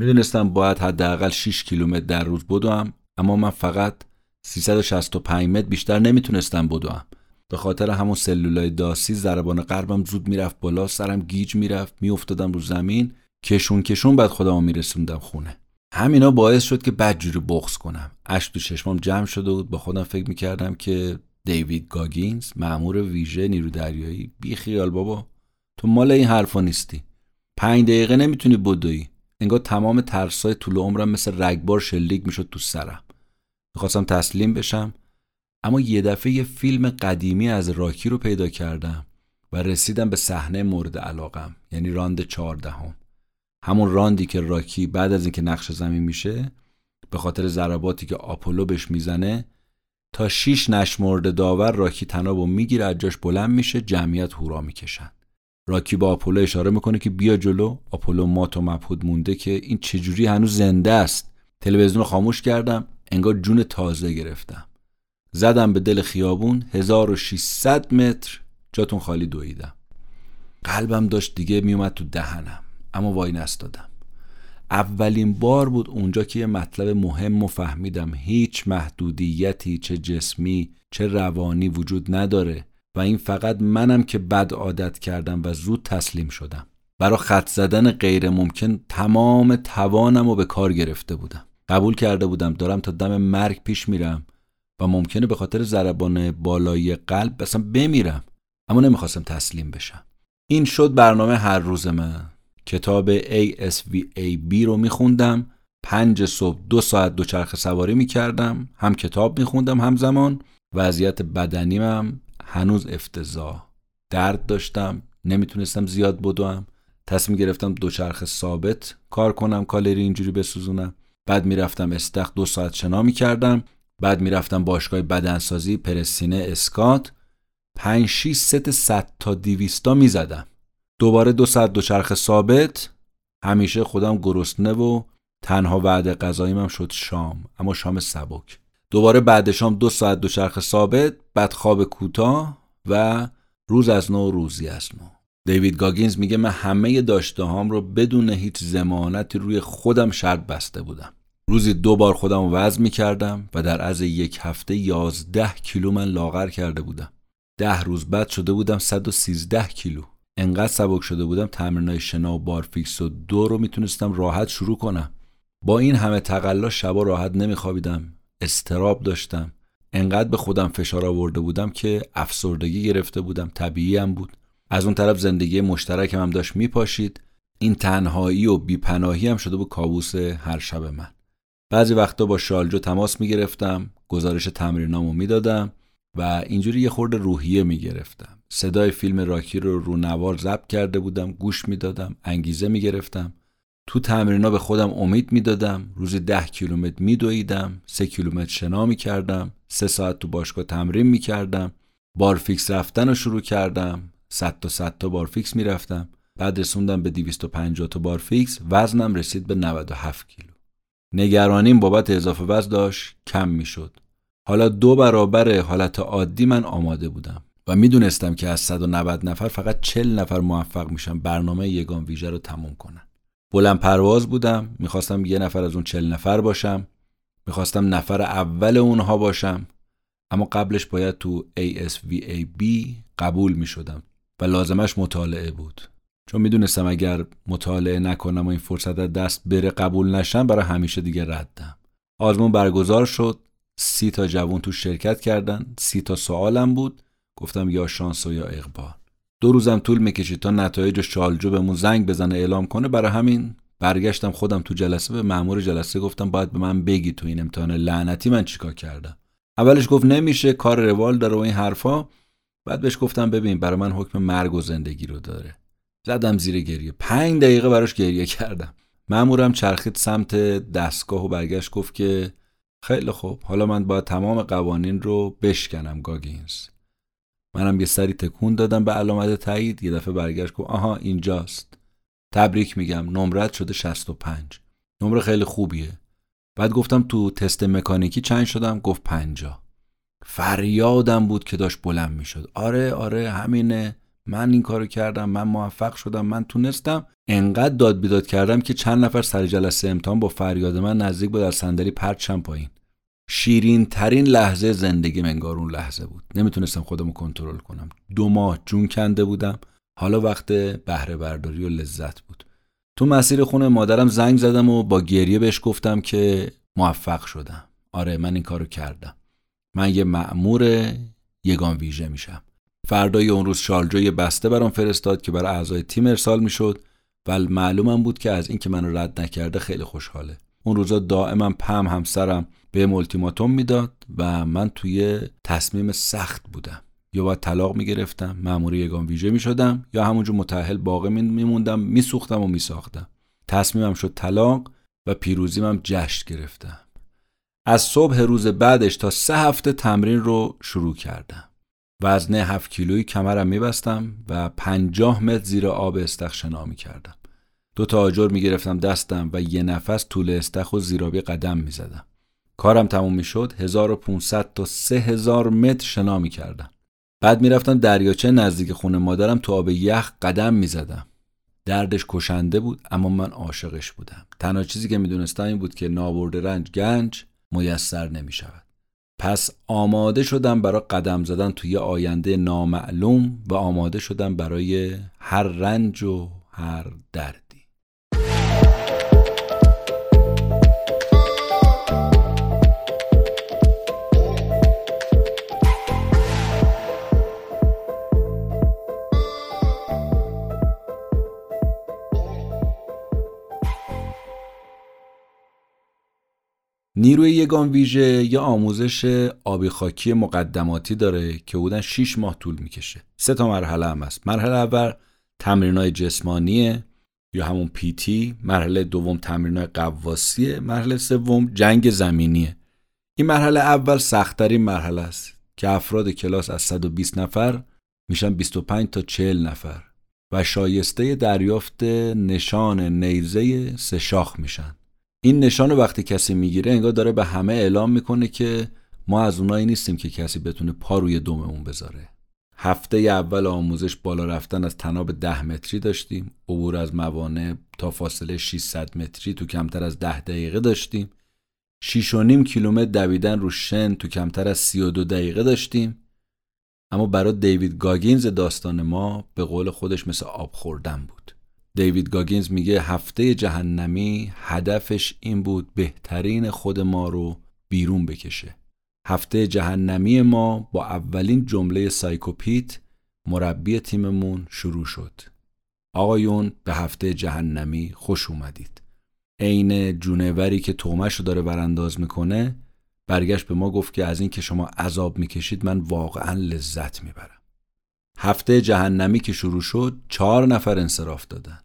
می‌دونستم باید حداقل 6 کیلومتر در روز بدوم اما من فقط 365 متر بیشتر نمی‌تونستم بدوم. به خاطر همون سلولای داسی ضربان قلبم زود می‌رفت بالا سرم گیج می‌رفت میافتادم رو زمین کشون کشون بعد خودمو میرسوندم خونه. همینا باعث شد که بدجوری بغض کنم. اش تو چشمام جمع شده بود. با خودم فکر می‌کردم که دیوید گاگینز مأمور ویژه نیرو دریایی بی خیال بابا. تو مال این حرفا نیستی. پنج دقیقه نمی‌تونی بدوی. انگار تمام ترسای طول عمرم مثل رگبار شلیک می‌شد تو سرم. می‌خواستم تسلیم بشم اما یه دفعه یه فیلم قدیمی از راکی رو پیدا کردم و رسیدم به صحنه مورد علاقم یعنی راند چهاردهم. همون راندی که راکی بعد از اینکه نقش زمین میشه به خاطر ضرباتی که آپولو بهش می‌زنه تا شیش نشمرده داور راکی تناب و می‌گیره از جاش بلند میشه جمعیت هورا می‌کشن. راکی با آپولو اشاره می‌کنه که بیا جلو. آپولو مات و مبهود مونده که این چجوری هنوز زنده است. تلویزیون رو خاموش کردم. انگار جون تازه گرفتم. زدم به دل خیابون. 1600 متر. جاتون خالی دویدم. قلبم داشت دیگه میومد تو دهنم. اما وای نستادم. اولین بار بود اونجا که یه مطلب مهم و فهمیدم. هیچ محدودیتی چه جسمی چه روانی وجود نداره. و این فقط منم که بد عادت کردم و زود تسلیم شدم. برا خط زدن غیر ممکن تمام توانم رو به کار گرفته بودم. قبول کرده بودم دارم تا دم مرگ پیش میرم و ممکنه به خاطر ضربان بالایی قلب اصلا بمیرم اما نمی‌خواستم تسلیم بشم. این شد برنامه هر روز من. کتاب ASVAB رو میخوندم. پنج صبح دو ساعت دوچرخه سواری می‌کردم. هم کتاب میخوندم همزمان. وضعیت بدنیم هنوز افتضاح. درد داشتم نمی‌تونستم زیاد بدوم. تصمیم گرفتم دوچرخه ثابت کار کنم کالری اینجوری بسوزونم. بعد می‌رفتم استخ دو ساعت شنا می‌کردم. بعد می‌رفتم باشگاه بدنسازی پرسینه اسکات. پنج شیش ست صد تا دیویستا می‌زدم. دوباره دو ساعت دوچرخه ثابت. همیشه خودم گرسنه و تنها وعده غذاییم شد شام اما شام سبک. دوباره بعد شام دو ساعت دوچرخه ثابت بعد خواب کوتاه و روز از نو روزی از نو. دیوید گاگینز میگه من همه داشته هام رو بدون هیچ زمانتی روی خودم شرط بسته بودم. روزی دو بار خودم وزن می کردم و در از یک هفته یازده کیلو من لاغر کرده بودم. ده روز بعد شده بودم 113 کیلو. انقدر سبک شده بودم تمرینای شنا و بارفیکس و دو رو می‌تونستم راحت شروع کنم. با این همه تقلا شبا راحت نمیخوابیدم. استراب داشتم. انقدر به خودم فشار آورده بودم که افسردگی گرفته بودم. طبیعی هم بود. از اون طرف زندگی مشترکم هم داشت میپاشید. این تنهایی و بیپناهی هم شده بود کابوس هر شب من. بعضی وقتا با شالجو تماس می‌گرفتم گزارش تمرینامو می‌دادم و اینجوری یه خورده روحیه می‌گرفتم. صدای فیلم راکی رو رو نوار ضبط کرده بودم گوش می‌دادم انگیزه می‌گرفتم. تو تمرینا به خودم امید می‌دادم روزی ده کیلومتر میدویدم سه کیلومتر شنا می‌کردم سه ساعت تو باشگاه تمرین می‌کردم بارفیکس رفتن رو شروع کردم صد تا صد تا بارفیکس می‌رفتم. بعد رسوندم به 250 تا بارفیکس وزنم رسید به 97 کیلو. نگرانیم بابت اضافه وزن داشت کم می‌شد. حالا دو برابر حالت عادی من آماده بودم و می‌دونستم که از 190 نفر فقط 40 نفر موفق میشن برنامه یگان ویژه رو تموم کنن. بلند پرواز بودم می‌خواستم یه نفر از اون 40 نفر باشم می‌خواستم نفر اول اونها باشم. اما قبلش باید تو ASVAB قبول می‌شدم و لازمش مطالعه بود. چون می‌دونستم اگر مطالعه نکنم و این فرصت از دست بره قبول نشم برای همیشه دیگه ردم. آزمون برگزار شد. سی تا جوون تو شرکت کردن. سی تا سوالم بود. گفتم یا شانس و یا اقبال. دو روزم طول می‌کشید تا نتایج شالجو بهمون زنگ بزنه اعلام کنه. برای همین برگشتم خودم تو جلسه به مأمور جلسه گفتم باید به من بگی تو این امتحان لعنتی من چیکار کردم. اولش گفت نمیشه کار روال داره و این حرفا. بعد بهش گفتم ببین برای من حکم مرگ و زندگی رو داره. زدم زیر گریه. پنج دقیقه براش گریه کردم. مامورم چرخید سمت دستگاه و برگشت گفت که خیلی خوب. حالا من باید تمام قوانین رو بشکنم گاگینز. منم یه سری تکون دادم به علامت تایید. یه دفعه برگشت گفت آها اینجاست. تبریک میگم. نمرت شده 65 نمره خیلی خوبیه. بعد گفتم تو تست مکانیکی چند شدم؟ گفت پنجا. فریادم بود که داشت بلند می‌شد. آره آره همینه. من این کارو کردم من موفق شدم من تونستم. انقدر داد بیداد کردم که چند نفر سر جلسه امتحان با فریاد من نزدیک بود از صندلی پرچم پایین. شیرین ترین لحظه زندگی منگار اون لحظه بود. نمی‌تونستم خودم رو کنترل کنم. دو ماه جون کنده بودم. حالا وقت بهره برداری و لذت بود. تو مسیر خونه مادرم زنگ زدم و با گریه بهش گفتم که موفق شدم. آره من این کارو کردم. من یه مأمور یگان ویژه میشم. فردای اون روز شالجو بسته برام فرستاد که برای اعضای تیم ارسال می‌شد و معلومم بود که از اینکه منو رد نکرده خیلی خوشحاله. اون روزا دائما پم همسرم به مولتیماتوم می‌داد و من توی تصمیم سخت بودم. یا باید طلاق می‌گرفتم مأمور یگان ویژه می‌شدم یا همونجور متأهل باقی میموندم میسوختم و میساختم. تصمیمم شد طلاق و پیروزیم هم جشن گرفتم. از صبح روز بعدش تا سه هفته تمرین رو شروع کردم. وزنه هفت کیلویی کمرم میبستم و پنجاه متر زیر آب استخ شنا می‌کردم. دو تا آجر می‌گرفتم دستم و یه نفس طول استخ و زیرابی قدم می‌زدم. کارم تموم می‌شد 1500 تا 3000 متر شنا می‌کردم. بعد می‌رفتم دریاچه نزدیک خونه مادرم تو آب یخ قدم می‌زدم. دردش کشنده بود اما من عاشقش بودم. تنها چیزی که می‌دونستم این بود که نابرده رنج گنج میسر نمی‌شود. پس آماده شدم برای قدم زدن توی آینده نامعلوم و آماده شدم برای هر رنج و هر درد. نیروی یگان ویژه یه آموزش آبی خاکی مقدماتی داره که بودن 6 ماه طول می‌کشه. سه تا مرحله هم هست. مرحله اول تمرینای جسمانیه یا همون پیتی مرحله دوم تمرینای قواسیه مرحله سوم جنگ زمینیه. این مرحله اول سختترین مرحله است که افراد کلاس از 120 نفر میشن 25 تا 40 نفر و شایسته دریافت نشان نیزه سه شاخ میشن. این نشان رو وقتی کسی می‌گیره انگار داره به همه اعلام می‌کنه که ما از اونایی نیستیم که کسی بتونه پا روی دوممون بذاره. هفته اول آموزش بالا رفتن از تناب ده متری داشتیم. عبور از موانع تا فاصله 600 متری تو کمتر از ده دقیقه داشتیم. 6 و نیم کیلومتر دویدن رو شن تو کمتر از 32 دقیقه داشتیم. اما برای دیوید گاگینز داستان ما به قول خودش مثل آب خوردن بود. دیوید گاگینز میگه هفته جهنمی هدفش این بود بهترین خود ما رو بیرون بکشه. هفته جهنمی ما با اولین جمله سایکوپیت مربی تیممون شروع شد. آقایون به هفته جهنمی خوش اومدید. عین جونوری که تومش رو داره برانداز می‌کنه برگشت به ما گفت که از این که شما عذاب می‌کشید من واقعا لذت می‌برم. هفته جهنمی که شروع شد چهار نفر انصراف دادن.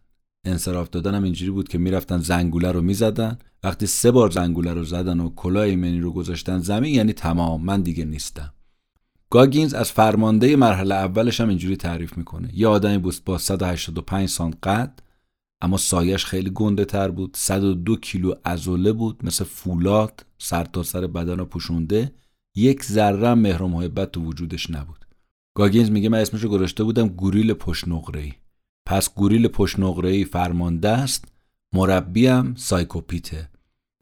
انصراف دادن هم اینجوری بود که می‌رفتن زنگوله رو می‌زدن. وقتی سه بار زنگوله رو زدن و کلاه ایمنی رو گذاشتن زمین یعنی تمام من دیگه نیستم. گاگینز از فرمانده مرحله اولش هم اینجوری تعریف می‌کنه. یه آدمی بود با 185 سانت قد اما سایزش خیلی گنده تر بود. 102 کیلو عضله بود مثل فولاد سر تا سر بدن رو پوشونده. یک ذره مهر و محبت تو وجودش نبود. گاگینز میگه من اسمش رو گذاشته بودم گوریل پشت نقره‌ای پس گوریل پشت نقره‌ای فرمانده است مربیم سایکوپیته.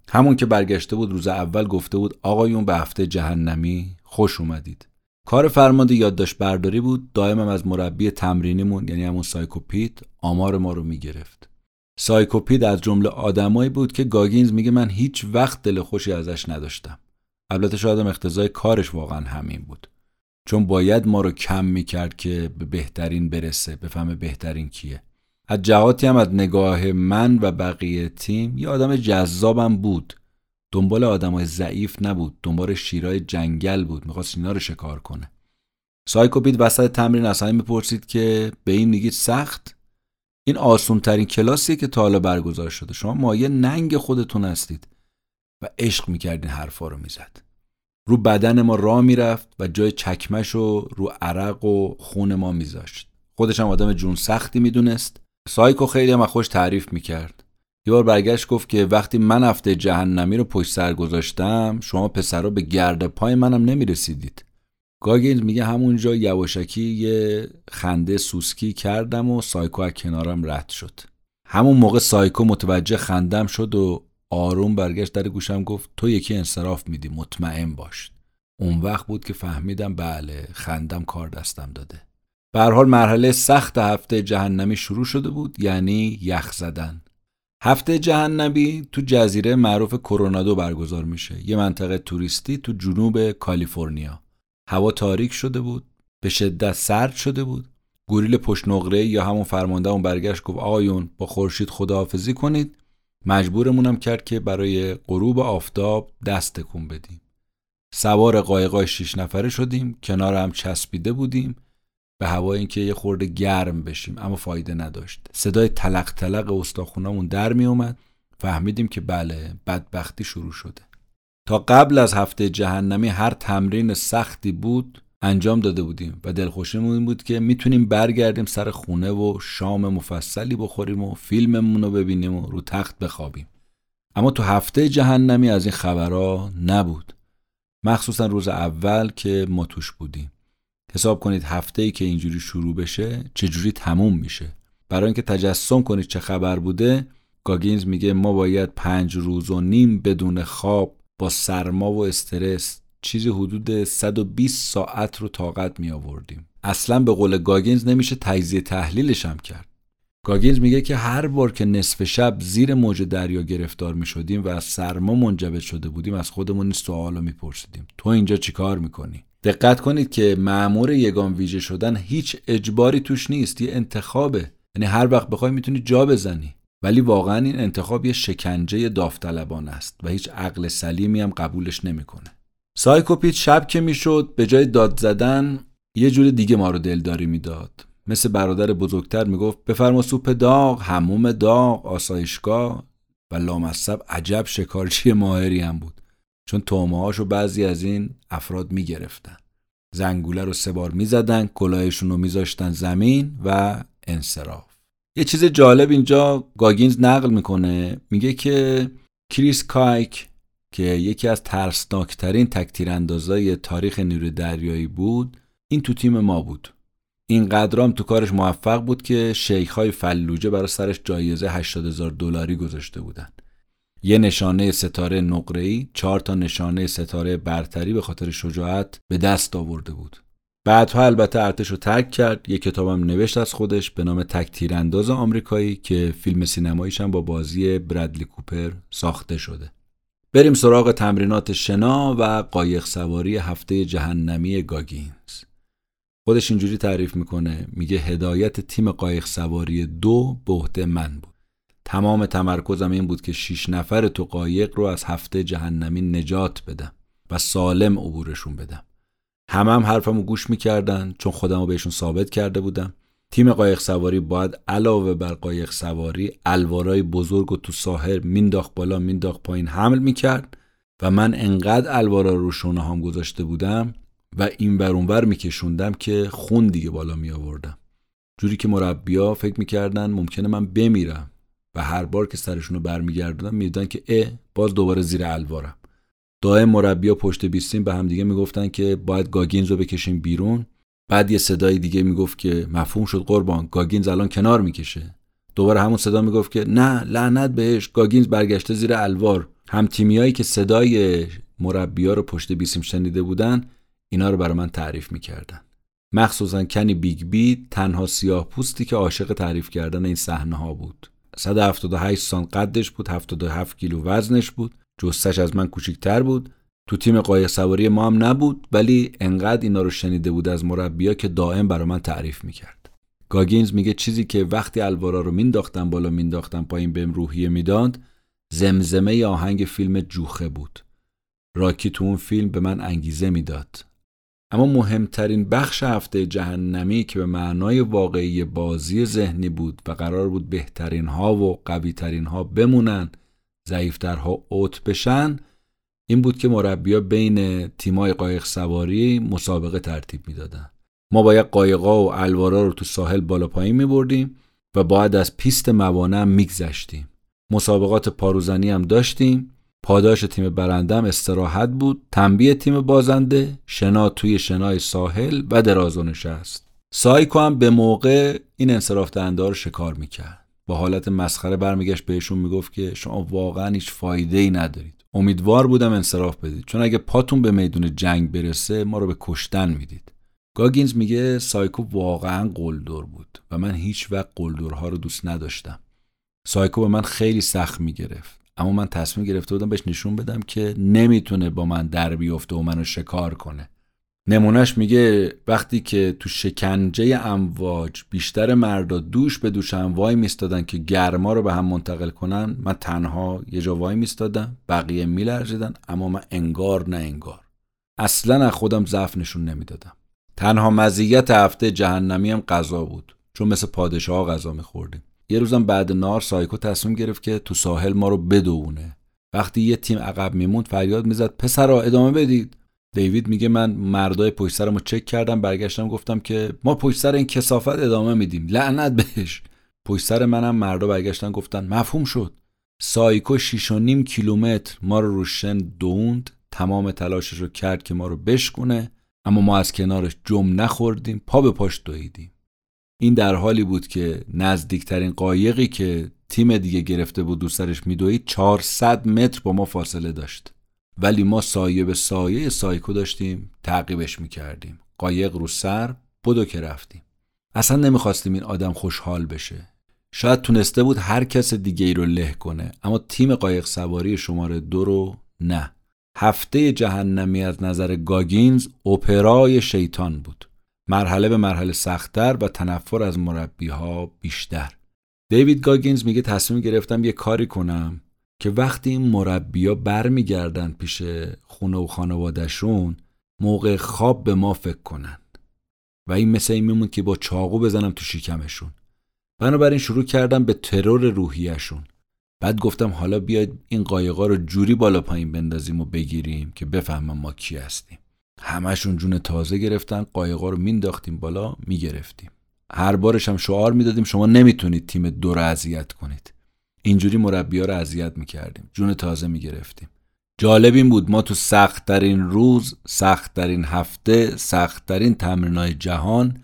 همون که برگشته بود روز اول گفته بود آقایون به هفته جهنمی خوش اومدید. کار فرمانده یادداشت برداری بود دائمم از مربی تمرینیمون یعنی همون سایکوپیت آمار ما رو می‌گرفت. سایکوپیت از جمله آدمایی بود که گاگینز میگه من هیچ وقت دل خوشی ازش نداشتم. البته شاید اقتضای کارش واقعا همین بود. چون باید ما رو کم می‌کرد که به بهترین برسه بفهمه بهترین کیه. از جهاتی هم از نگاه من و بقیه تیم یه آدم جذابم بود. دنبال آدمای ضعیف نبود دنبال شیرای جنگل بود می‌خواست اینا رو شکار کنه. سایکوپید وسط تمرین اصلا می‌پرسید که به این میگید سخت؟ این آسون ترین کلاسیه که تا حالا برگزار شده. شما مایه ننگ خودتون هستید و عشق می‌کرد این حرفا رو می‌زد. رو بدن ما راه می‌رفت و جای چکمش رو رو عرق و خون ما میذاشت. خودش هم آدم جون سختی می‌دونست. سایکو خیلی هم خوش تعریف می‌کرد. یه بار برگشت گفت که وقتی من هفته جهنمی رو پشت سر گذاشتم شما پسرا به گرد پای منم نمی‌رسیدید. گاگینز میگه همونجا یواشکی یه خنده سوسکی کردم و سایکو از کنارم رد شد. همون موقع سایکو متوجه خندم شد و آروم برگشت در گوشم گفت تو یکی انصراف میدی مطمئن باش. اون وقت بود که فهمیدم بله خندم کار دستم داده. به حال مرحله سخت هفته جهنمی شروع شده بود یعنی یخ زدن. هفته جهنمی تو جزیره معروف کرونادو برگزار میشه. یه منطقه توریستی تو جنوب کالیفرنیا. هوا تاریک شده بود به شدت سرد شده بود. گوریل پشت نقره یا همون فرمانده اون برگشت گفت آقایون با خورشید خداحافظی کنید. مجبورمونم کرد که برای غروب آفتاب دست تکون بدیم. سوار قایقای شیش نفره شدیم کنار هم چسبیده بودیم به هوای اینکه یه خورده گرم بشیم اما فایده نداشت. صدای تلق تلق استاخونامون در می اومد فهمیدیم که بله بدبختی شروع شده. تا قبل از هفته جهنمی هر تمرین سختی بود انجام داده بودیم و دلخوشیمون این بود که می‌تونیم برگردیم سر خونه و شام مفصلی بخوریم و فیلممون رو ببینیم و رو تخت بخوابیم. اما تو هفته جهنمی از این خبرها نبود. مخصوصا روز اول که ما توش بودیم. حساب کنید هفته ای که اینجوری شروع بشه چجوری تموم میشه. برای اینکه تجسم کنید چه خبر بوده گاگینز میگه ما باید پنج روز و نیم بدون خواب با سرما و استرس چیزی حدود 120 ساعت رو طاقت می آوردیم. اصلا به قول گاگینز نمیشه تجزیه تحلیلش هم کرد. گاگینز میگه که هر بار که نصف شب زیر موج دریا گرفتار می شدیم و از سرما منجمد شده بودیم از خودمون این سوال رو میپرسیدیم. تو اینجا چیکار می‌کنی؟ دقت کنید که مأمور یگان ویژه شدن هیچ اجباری توش نیست یه انتخابه. یعنی هر وقت بخوای می‌تونی جا بزنی. ولی واقعا این انتخاب یه شکنجه داوطلبانه است و هیچ عقل سلیمی هم قبولش نمی‌کنه. سایکوپیت شب که می‌شد به جای داد زدن یه جور دیگه ما رو دلداری می‌داد. مثل برادر بزرگتر می‌گفت بفرما سوپ داغ حموم داغ آسایشگاه. و لامصب عجب شکارچی ماهری هم بود. چون طعمه رو بعضی از این افراد می‌گرفتن. زنگوله رو سه بار می‌زدن کلاهشون رو میذاشتن زمین و انصراف. یه چیز جالب اینجا گاگینز نقل می‌کنه. میگه که کریس کایل که یکی از ترسناکترین تکتیراندازای تاریخ نیروی دریایی بود این تو تیم ما بود. این قدرام تو کارش موفق بود که شیخ های فلوجه برای سرش جایزه 80 هزار دلاری گذاشته بودن. یه نشانه ستاره نقره‌ای چهار تا نشانه ستاره برتری به خاطر شجاعت به دست آورده بود. بعدها البته ارتش رو ترک کرد یه کتابم نوشت از خودش به نام تک تیرانداز آمریکایی که فیلم سینماییش هم با بازی برادلی کوپر ساخته شده. بریم سراغ تمرینات شنا و قایق سواری هفته جهنمی گاگینز. خودش اینجوری تعریف می‌کنه میگه هدایت تیم قایق سواری دو به عهده من بود. تمام تمرکزم این بود که شیش نفر تو قایق رو از هفته جهنمی نجات بدم و سالم عبورشون بدم. همه هم حرفمو گوش می‌کردن چون خودم رو بهشون ثابت کرده بودم. تیم قایق سواری باید علاوه بر قایق سواری الوارای بزرگ و تو ساحل مینداخت بالا مینداخت پایین حمل می‌کرد و من انقدر الوارا رو شونه هم گذاشته بودم و اینور اونور میکشوندم که خون دیگه بالا می آوردم جوری که مربیا فکر می‌کردن ممکنه من بمیرم و هر بار که سرشون رو برمیگردوندن میدیدن که اه باز دوباره زیر الوارم. دائم مربیا پشت بیسیم به هم دیگه می‌گفتن که باید گاگینز رو بکشیم بیرون. بعد یه صدای دیگه می‌گفت که مفهوم شد قربان گاگینز الان کنار می‌کشه. دوباره همون صدا می‌گفت که نه لعنت بهش. گاگینز برگشته زیر الوار. هم تیمیایی که صدای مربیا رو پشت بیسیم شنیده بودن اینا رو برای من تعریف می‌کردن. مخصوصا کنی بیگ بی تنها سیاه پوستی که عاشق تعریف کردن این صحنه ها بود 178 سان قدش بود 77 کیلو وزنش بود. جثش از من کوچیکتر بود. تو تیم قایق سواری ما هم نبود ولی انقدر اینا رو شنیده بود از مربیا که دائم برای من تعریف می‌کرد. گاگینز میگه چیزی که وقتی الوارا رو مینداختم بالا مینداختم پایین بهم روحیه می‌داد زمزمه آهنگ فیلم جوخه بود. راکی تو اون فیلم به من انگیزه می‌داد. اما مهمترین بخش هفته جهنمی که به معنای واقعی بازی ذهنی بود و قرار بود بهترین ها و قوی ترین ها بمونن ضعیفترها اوت بشن این بود که مربیا بین تیمای قایق سواری مسابقه ترتیب می‌دادن. ما باید قایقا و الوارا رو تو ساحل بالا پایین می بردیم و باید از پیست موانع میگذشتیم. مسابقات پاروزنی هم داشتیم. پاداش تیم برنده هم استراحت بود. تنبیه تیم بازنده شنا توی شنای ساحل و دراز و نشست. سایکو هم به موقع این انصراف دهنده رو شکار می‌کرد. با حالت مسخره برمیگشت بهشون می‌گفت که شما واقعا هیچ فایده ای ندارید. امیدوار بودم انصراف بدید. چون اگه پاتون به میدون جنگ برسه ما رو به کشتن می‌دید. گاگینز میگه سایکو واقعا قلدر بود و من هیچ وقت قلدرها رو دوست نداشتم. سایکو به من خیلی سخت می‌گرفت. اما من تصمیم گرفته بودم بهش نشون بدم که نمی‌تونه با من در بیفته و منو شکار کنه. نمونهش میگه وقتی که تو شکنجه امواج بیشتر مردا دوش به دوشم وای میستادن که گرما رو به هم منتقل کنن من تنها یه جا وای میستادم بقیه میلرزیدن اما من انگار نه انگار. اصلا از خودم ضعف نشون نمی‌دادم. تنها مزیت هفته جهنمی هم غذا بود چون مثل پادشاه غذا میخوردیم. یه روزم بعد نار سایکو تصمیم گرفت که تو ساحل ما رو بدوونه. وقتی یه تیم عقب میموند فریاد می‌زد پسرا ادامه بدید. دیوید میگه من مردای پشت سرمو چک کردم برگشتم گفتم که ما پشت سر این کسافت ادامه میدیم. لعنت بهش. پشت سر منم مردا برگشتن گفتن مفهوم شد. سایکو 6 نیم کیلومتر ما رو روشن دوند تمام تلاشش رو کرد که ما رو بشکونه اما ما از کنارش جم نخوردیم پا به پاش دویدیم. این در حالی بود که نزدیکترین قایقی که تیم دیگه گرفته بود دوسترش میدوید 400 متر با ما فاصله داشت. ولی ما سایه به سایه سایکو داشتیم تعقیبش می‌کردیم. قایق رو سر بدو که رفتیم. اصلا نمی‌خواستیم این آدم خوشحال بشه. شاید تونسته بود هر کس دیگه ای رو له کنه اما تیم قایق سواری شماره دو رو نه. هفته جهنمی از نظر گاگینز اپرای شیطان بود. مرحله به مرحله سختتر و تنفر از مربی ها بیشتر. دیوید گاگینز میگه تصمیم گرفتم یه کاری کنم. که وقتی این مربیا برمیگردن پیش خونه و خانوادهشون موقع خواب به ما فکر کنن و این مثل این میمون که با چاقو بزنم تو شکمشون. بنابراین شروع کردم به ترور روحیشون بعد گفتم حالا بیاید این قایقا رو جوری بالا پایین بندازیم و بگیریم که بفهمم ما کی هستیم. همشون جون تازه گرفتن قایقا رو مینداختیم بالا می‌گرفتیم. هر بارش هم شعار می‌دادیم شما نمی‌تونید تیم دو رو اذیت کنید. اینجوری مربیا رو اذیت می‌کردیم. جون تازه می‌گرفتیم. جالب این بود ما تو سختترین روز سختترین هفته سختترین تمرینای جهان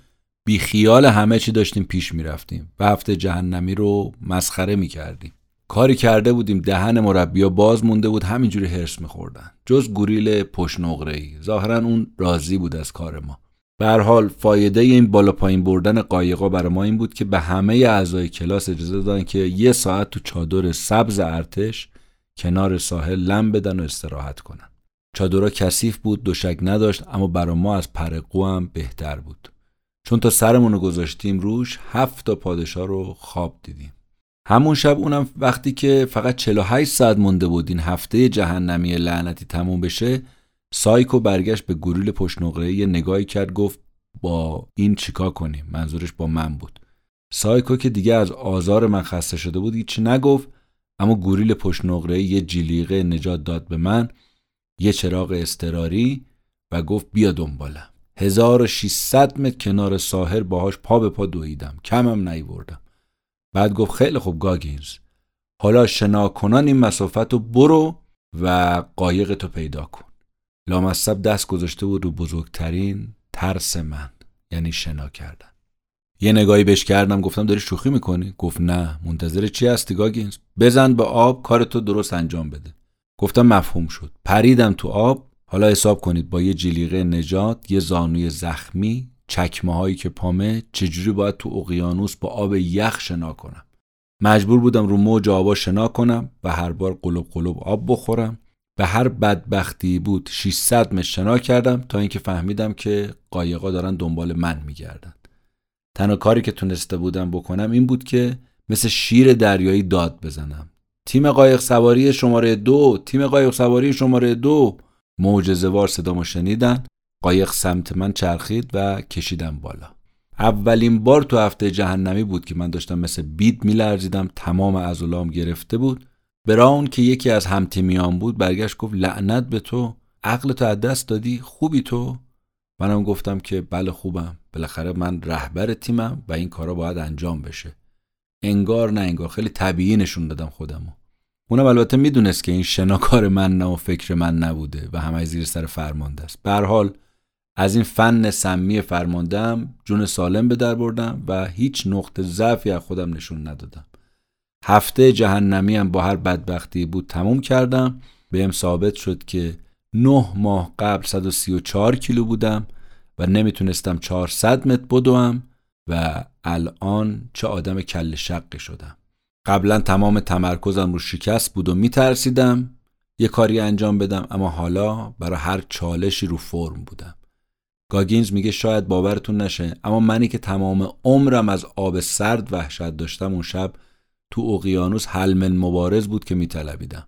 بیخیال همه چی داشتیم پیش می‌رفتیم و هفته جهنمی رو مسخره می‌کردیم. کاری کرده بودیم دهن مربیا باز مونده بود همینجوری هرس میخوردن. جز گوریل ای ظاهرا اون راضی بود از کار ما. به هر حال فایده این بالا پایین بردن قایقا برای ما این بود که به همه اعضای کلاس اجازه دادن که یه ساعت تو چادر سبز ارتش کنار ساحل لم بدن و استراحت کنن. چادرها کثیف بود دوشک نداشت اما برای ما از پرقو هم بهتر بود. چون تا سرمون رو گذاشتیم روش هفت تا پادشاه رو خواب دیدیم. همون شب اونم وقتی که فقط 48 ساعت مونده بود این هفته جهنمی لعنتی تموم بشه سایکو برگشت به گوریل پشت نقره یه نگاهی کرد گفت با این چیکار کنیم؟ منظورش با من بود. سایکو که دیگه از آزار من خسته شده بود هیچی نگفت اما گوریل پشت نقره یه جلیقه نجات داد به من یه چراغ استراری و گفت بیا دنبالم. 1600 متر کنار ساحر باهاش پا به پا دویدم کمم نیوردم. بعد گفت خیلی خوب گاگینز حالا شنا کنان این مسافت رو برو و قایق تو پیدا کن. لامصب دست گذاشته بود رو بزرگترین ترس من یعنی شنا کردن. یه نگاهی بهش کردم گفتم داری شوخی می‌کنی؟ گفت نه منتظر چی هستی گاگینز؟ بزن به آب کارتو درست انجام بده. گفتم مفهوم شد. پریدم تو آب. حالا حساب کنید با یه جلیقه نجات یه زانوی زخمی چکمه هایی که پامه چجوری باید تو اقیانوس با آب یخ شنا کنم؟ مجبور بودم رو موج آبا شنا کنم و هر بار قلوب قلوب آب بخورم. به هر بدبختی بود 600 متر شنا کردم تا اینکه فهمیدم که قایقا دارن دنبال من میگردن. تنها کاری که تونسته بودم بکنم این بود که مثل شیر دریایی داد بزنم. تیم قایق سواری شماره دو تیم قایق سواری شماره دو. معجزه وار صدامو شنیدن قایق سمت من چرخید و کشیدم بالا. اولین بار تو هفته جهنمی بود که من داشتم مثل بید میلرزیدم تمام عضلام گرفته بود. براون که یکی از همتیمیان بود برگشت گفت لعنت به تو عقل تو از دست دادی خوبی تو؟ منم گفتم که بله خوبم. بالاخره من رهبر تیمم و این کارا باید انجام بشه. انگار نه انگار خیلی طبیعی نشون دادم خودمو. اونم البته می‌دونست که این شناکار من نه و فکر من نبوده و همه زیر سر فرمانده است. به حال از این فن سمی فرماندم جون سالم به در بردم و هیچ نقطه ضعفی از خودم نشون ندادم. هفته جهنمی هم با هر بدبختی بود تموم کردم. بهم ثابت شد که نه ماه قبل 134 کیلو بودم و نمی‌تونستم 400 متر بدوم و الان چه آدم کل شقی شدم. قبلا تمام تمرکزم رو شکست بود و میترسیدم یه کاری انجام بدم اما حالا برای هر چالشی رو فرم بودم. گاگینز میگه شاید باورتون نشه اما منی که تمام عمرم از آب سرد وحشت داشتم اون شب تو اقیانوس حلمن مبارز بود که میطلبیدم.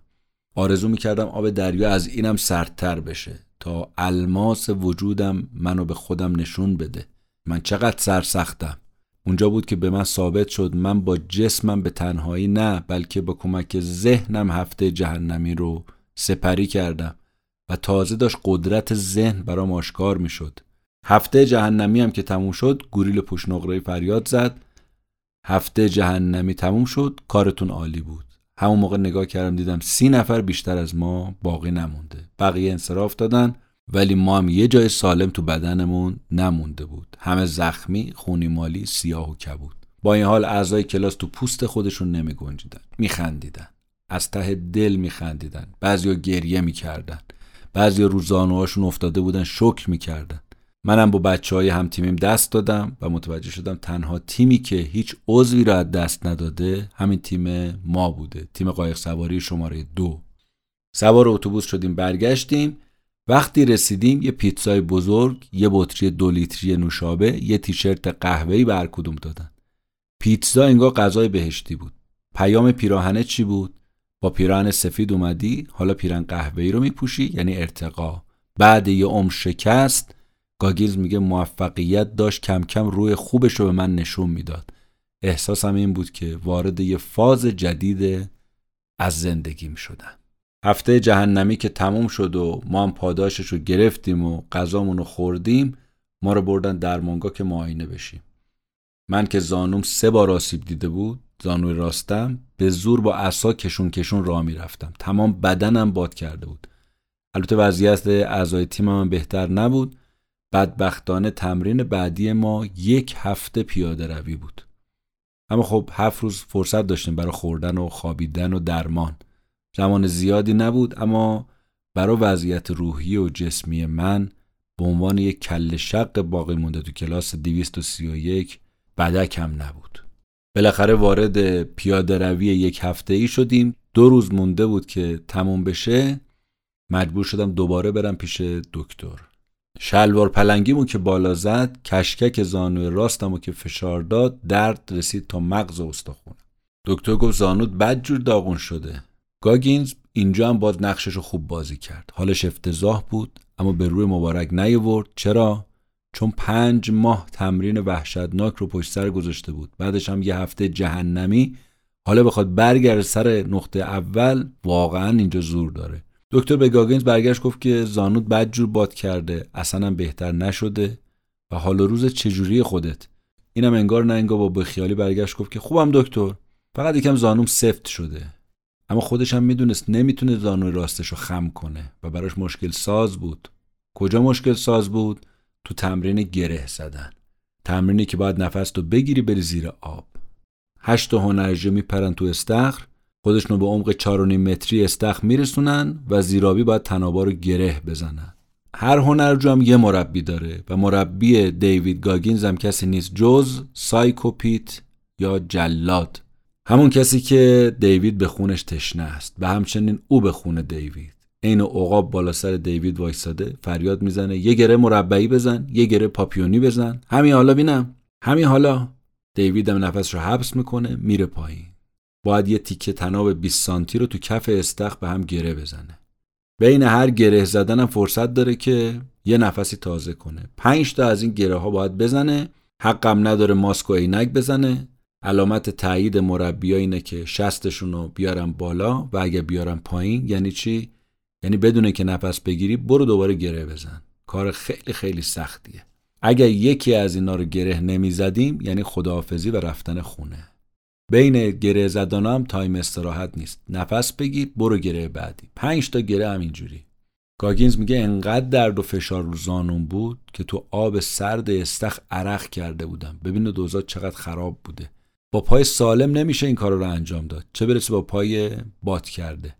آرزو می‌کردم آب دریا از اینم سردتر بشه تا الماس وجودم منو به خودم نشون بده. من چقدر سرسختم. اونجا بود که به من ثابت شد من با جسمم به تنهایی نه بلکه با کمک ذهنم هفته جهنمی رو سپری کردم و تازه داشت قدرت ذهن برام آشکار می‌شد. هفته جهنمی هم که تموم شد گوریل پوش نقره فریاد زد هفته جهنمی تموم شد کارتون عالی بود. همون موقع نگاه کردم دیدم سی نفر بیشتر از ما باقی نمونده. بقیه انصراف دادن ولی ما هم یه جای سالم تو بدنمون نمونده بود. همه زخمی خونی مالی سیاه و کبود. با این حال اعضای کلاس تو پوست خودشون نمی گنجیدن میخندیدن. از ته دل میخندیدن. بعضیا گریه می‌کردن. بعضیا رو زانوهاشون افتاده بودن شکر می‌کردن. منم با بچه های هم تیمیم دست دادم و متوجه شدم تنها تیمی که هیچ عضوی را از دست نداده همین تیم ما بوده تیم قایق سواری شماره دو. سوار اتوبوس شدیم برگشتیم. وقتی رسیدیم یه پیتزای بزرگ یه بطری دو لیتری نوشابه یه تیشرت قهوه‌ای بر کدوم دادن. پیتزا انگار غذای بهشتی بود. پیام پیراهنه چی بود؟ با پیراهن سفید اومدی حالا پیرن قهوه‌ای رو میپوشی یعنی ارتقا. بعد یه عمر شکست گاگیلز میگه موفقیت داشت کم کم روی خوبش رو به من نشون می‌داد. احساسم این بود که وارد یه فاز جدید از زندگی می شدن. هفته جهنمی که تموم شد و ما هم پاداشش رو گرفتیم و غذامون رو خوردیم ما رو بردن درمانگاه که معاینه بشیم. من که زانوم سه بار آسیب دیده بود زانوی راستم به زور با عصا کشون کشون راه می‌رفتم. تمام بدنم باد کرده بود. البته وضعیت اعضای تیمم بهتر نبود. بدبختانه تمرین بعدی ما یک هفته پیاده روی بود. اما خب هفت روز فرصت داشتیم برای خوردن و خوابیدن و درمان. زمان زیادی نبود اما برای وضعیت روحی و جسمی من به عنوان یک کل شق باقی مونده تو کلاس 231 بدک هم نبود. بالاخره وارد پیاده روی یک هفته ای شدیم. دو روز مونده بود که تموم بشه مجبور شدم دوباره برم پیش دکتر. شلوار پلنگیمو که بالا زد کشکک زانوی راستمو که فشار داد درد رسید تا مغز استخونم دکتر گفت زانوت بدجور داغون شده. گاگینز اینجا هم باز نقشش رو خوب بازی کرد. حالش افتضاح بود اما به روی مبارک نیورد چرا؟ چون پنج ماه تمرین وحشتناک رو پشت سر گذاشته بود. بعدش هم یه هفته جهنمی. حالا بخواد برگرد سر نقطه اول واقعا اینجا زور داره. دکتر به گاگینز برگشت گفت که زانود بدجور باد کرده اصلا بهتر نشده و حال روز چجوری خودت؟ اینم انگار نه انگار با بخیالی برگشت گفت که خوبم دکتر. فقط یکم زانوم سفت شده. اما خودش هم می‌دونست نمی‌تونه زانوی راستش رو خم کنه و براش مشکل ساز بود. کجا مشکل ساز بود؟ تو تمرین گره زدن. تمرینی که باید نفس تو بگیری بری زیر آب. هشت هنرجو میپرن تو استخر. خودشونو به عمق 4.5 متری استخر میرسونن و زیرابی باید طنابا رو گره بزنن. هر هنرجو هم یه مربی داره و مربی دیوید گاگینز هم کسی نیست جز سایکوپیت یا جلاد. همون کسی که دیوید به خونش تشنه است و همچنین او به خون دیوید. عین عقاب بالا سر دیوید وایساده فریاد می‌زنه یه گره مربعی بزن یه گره پاپیونی بزن. همین حالا بینم. همین حالا دیوید هم نفس رو حبس می‌کنه میره پایین. باید یه تیکه تناب 20 سانتی رو تو کف استخ به هم گره بزنه. بین هر گره زدن فرصت داره که یه نفسی تازه کنه. پنج تا از این گره ها باید بزنه. حقم نداره ماسک و عینک بزنه. علامت تایید مربی اینه که شستشون رو بیارن بالا و اگه بیارن پایین یعنی چی؟ یعنی بدون اینکه نفس بگیری برو دوباره گره بزن. کار خیلی خیلی سختیه. اگر یکی از اینا رو گره نمی‌زدیم یعنی خداحافظی و رفتن خونه. بین گره زدن هم تایم استراحت نیست. نفس بگیر برو گره بعدی. پنج تا گره همینجوری گاگینز میگه انقدر درد و فشار رو زانوم بود که تو آب سرد استخر عرق کرده بودم. ببین اوضاع چقدر خراب بوده. با پای سالم نمیشه این کار رو انجام داد. چه برسه با پای باد کرده.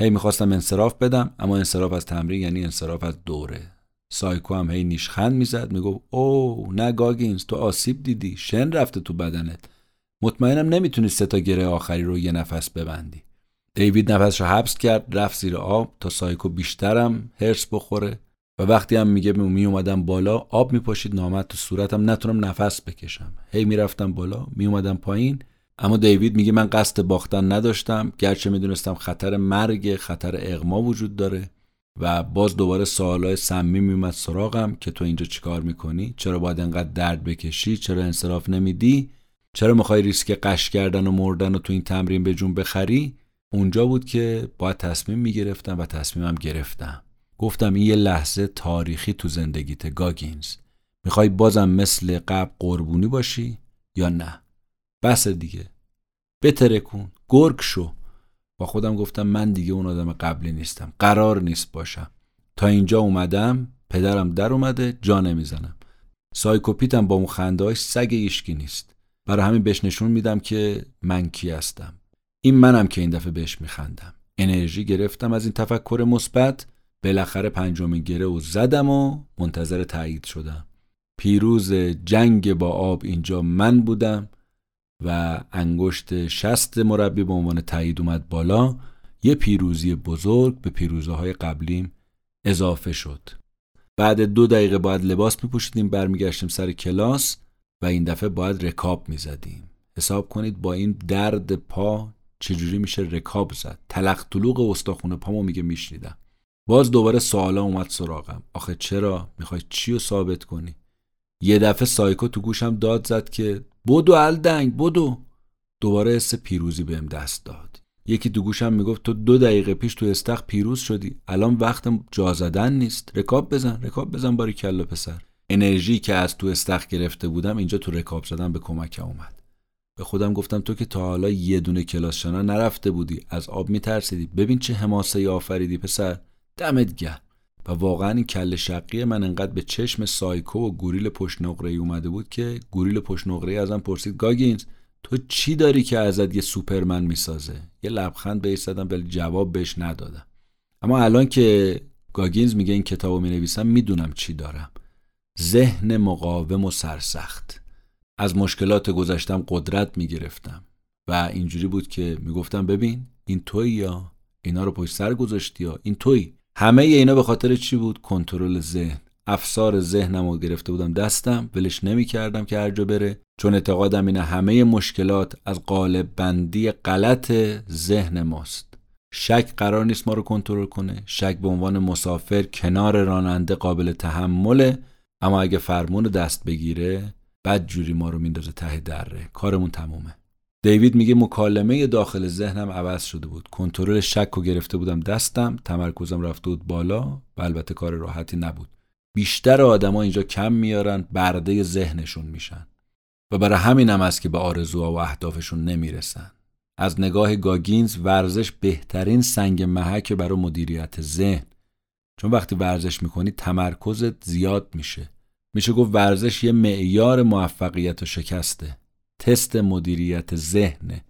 هی می‌خواستم انصراف بدم اما انصراف از تمرین یعنی انصراف از دوره. سایکو هم هی نیشخند می‌زد می‌گفت او نه گاگینز تو آسیب دیدی. شن رفته تو بدنت. مطمئنم نمی‌تونی سه تا گره آخری رو یه نفس ببندی. دیوید نفسش رو حبس کرد رفت زیر آب تا سایکو بیشترم حرص بخوره و وقتی هم میگه می اومدم بالا آب میپاشید نامرد تو صورتم نتونم نفس بکشم. هی می‌رفتم بالا می اومدم پایین. اما دیوید میگه من قصد باختن نداشتم گرچه می‌دونستم خطر مرگ خطر اغما وجود داره و باز دوباره سوالای سمی میومد سراغم که تو اینجا چیکار می‌کنی؟ چرا باید انقدر درد بکشی؟ چرا انصراف نمیدی؟ چرا می‌خوای ریسک قش کردن و مردن و تو این تمرین به جون بخری؟ اونجا بود که باید تصمیم می‌گرفتم و تصمیمم گرفتم. گفتم این یه لحظه تاریخی تو زندگیت گاگینز. می‌خوای بازم مثل قبل قربونی باشی یا نه؟ بس دیگه. بترکون گرگ شو. با خودم گفتم من دیگه اون آدم قبلی نیستم. قرار نیست باشم. تا اینجا اومدم پدرم در اومده جا نمی‌زنم. سایکوپیتم با اون خنده سگ ایشکی نیست. برای همین بهش نشون میدم که من کی هستم. این منم که این دفعه بهش میخندم. انرژی گرفتم از این تفکر مثبت بالاخره پنجمین گره و زدم و منتظر تایید شدم. پیروز جنگ با آب اینجا من بودم و انگشت شست مربی به عنوان تایید اومد بالا. یه پیروزی بزرگ به پیروزه های قبلیم اضافه شد. بعد دو دقیقه باید لباس میپوشیدیم برمیگشتیم سر کلاس. و این دفعه باید رکاب می‌زدیم. حساب کنید با این درد پا چجوری میشه رکاب زد. تلق طلوق استخون پامو میگه میشنیدم. باز دوباره سوالا اومد سراغم. آخه چرا؟ می‌خوای چی رو ثابت کنی؟ یه دفعه سایکو تو گوشم داد زد که بدو الدنگ بدو. دوباره حس پیروزی بهم دست داد. یکی تو گوشم می‌گفت تو دو دقیقه پیش تو استخ پیروز شدی. الان وقت جا زدن نیست. رکاب بزن رکاب بزن باری کلا پسر. انرژی که از تو استخ گرفته بودم اینجا تو رکاب زدن به کمک اومد. به خودم گفتم تو که تا حالا یه دونه کلاس شنا نرفته بودی از آب میترسیدی. ببین چه حماسه آفریدی پسر. دمت گرم. و واقعا این کله شقی من انقدر به چشم سایکو و گوریل پشت نقره اومده بود که گوریل پشت نقره ازم پرسید گاگینز تو چی داری که ازت یه سوپرمن می‌سازه؟ یه لبخند بهش زدم ولی جواب بهش ندادم. اما الان که گاگینز میگه این کتابو می‌نویسم می‌دونم چی دارم. ذهن مقاوم و سرسخت. از مشکلات گذشتم قدرت می‌گرفتم و اینجوری بود که می‌گفتم ببین این توی یا؟ اینا رو پشت سر گذاشتی یا؟ این توی همه اینا به خاطر چی بود؟ کنترل ذهن. افسار ذهنم رو گرفته بودم دستم ولش نمی کردم که هر جا بره. چون اعتقادم اینه همه مشکلات از قالب بندی غلط ذهن ماست. شک قرار نیست ما رو کنترل کنه. شک به عنوان مسافر کنار راننده قابل تحمله. اما اگه فرمون دست بگیره بد جوری ما رو میندازه ته دره. کارمون تمومه. دیوید میگه مکالمه داخل ذهنم عوض شده بود. کنترل شک رو گرفته بودم دستم. تمرکزم رفته بود بالا. و البته کار راحتی نبود. بیشتر آدما اینجا کم میارن برده ذهنشون میشن. و برای همین هم است که به آرزوها و اهدافشون نمی‌رسن. از نگاه گاگینز ورزش بهترین سنگ محک برای مدیریت ذهن. چون وقتی ورزش می‌کنی تمرکزت زیاد میشه. میشه گفت ورزش یه معیار موفقیت و شکسته. تست مدیریت ذهنه.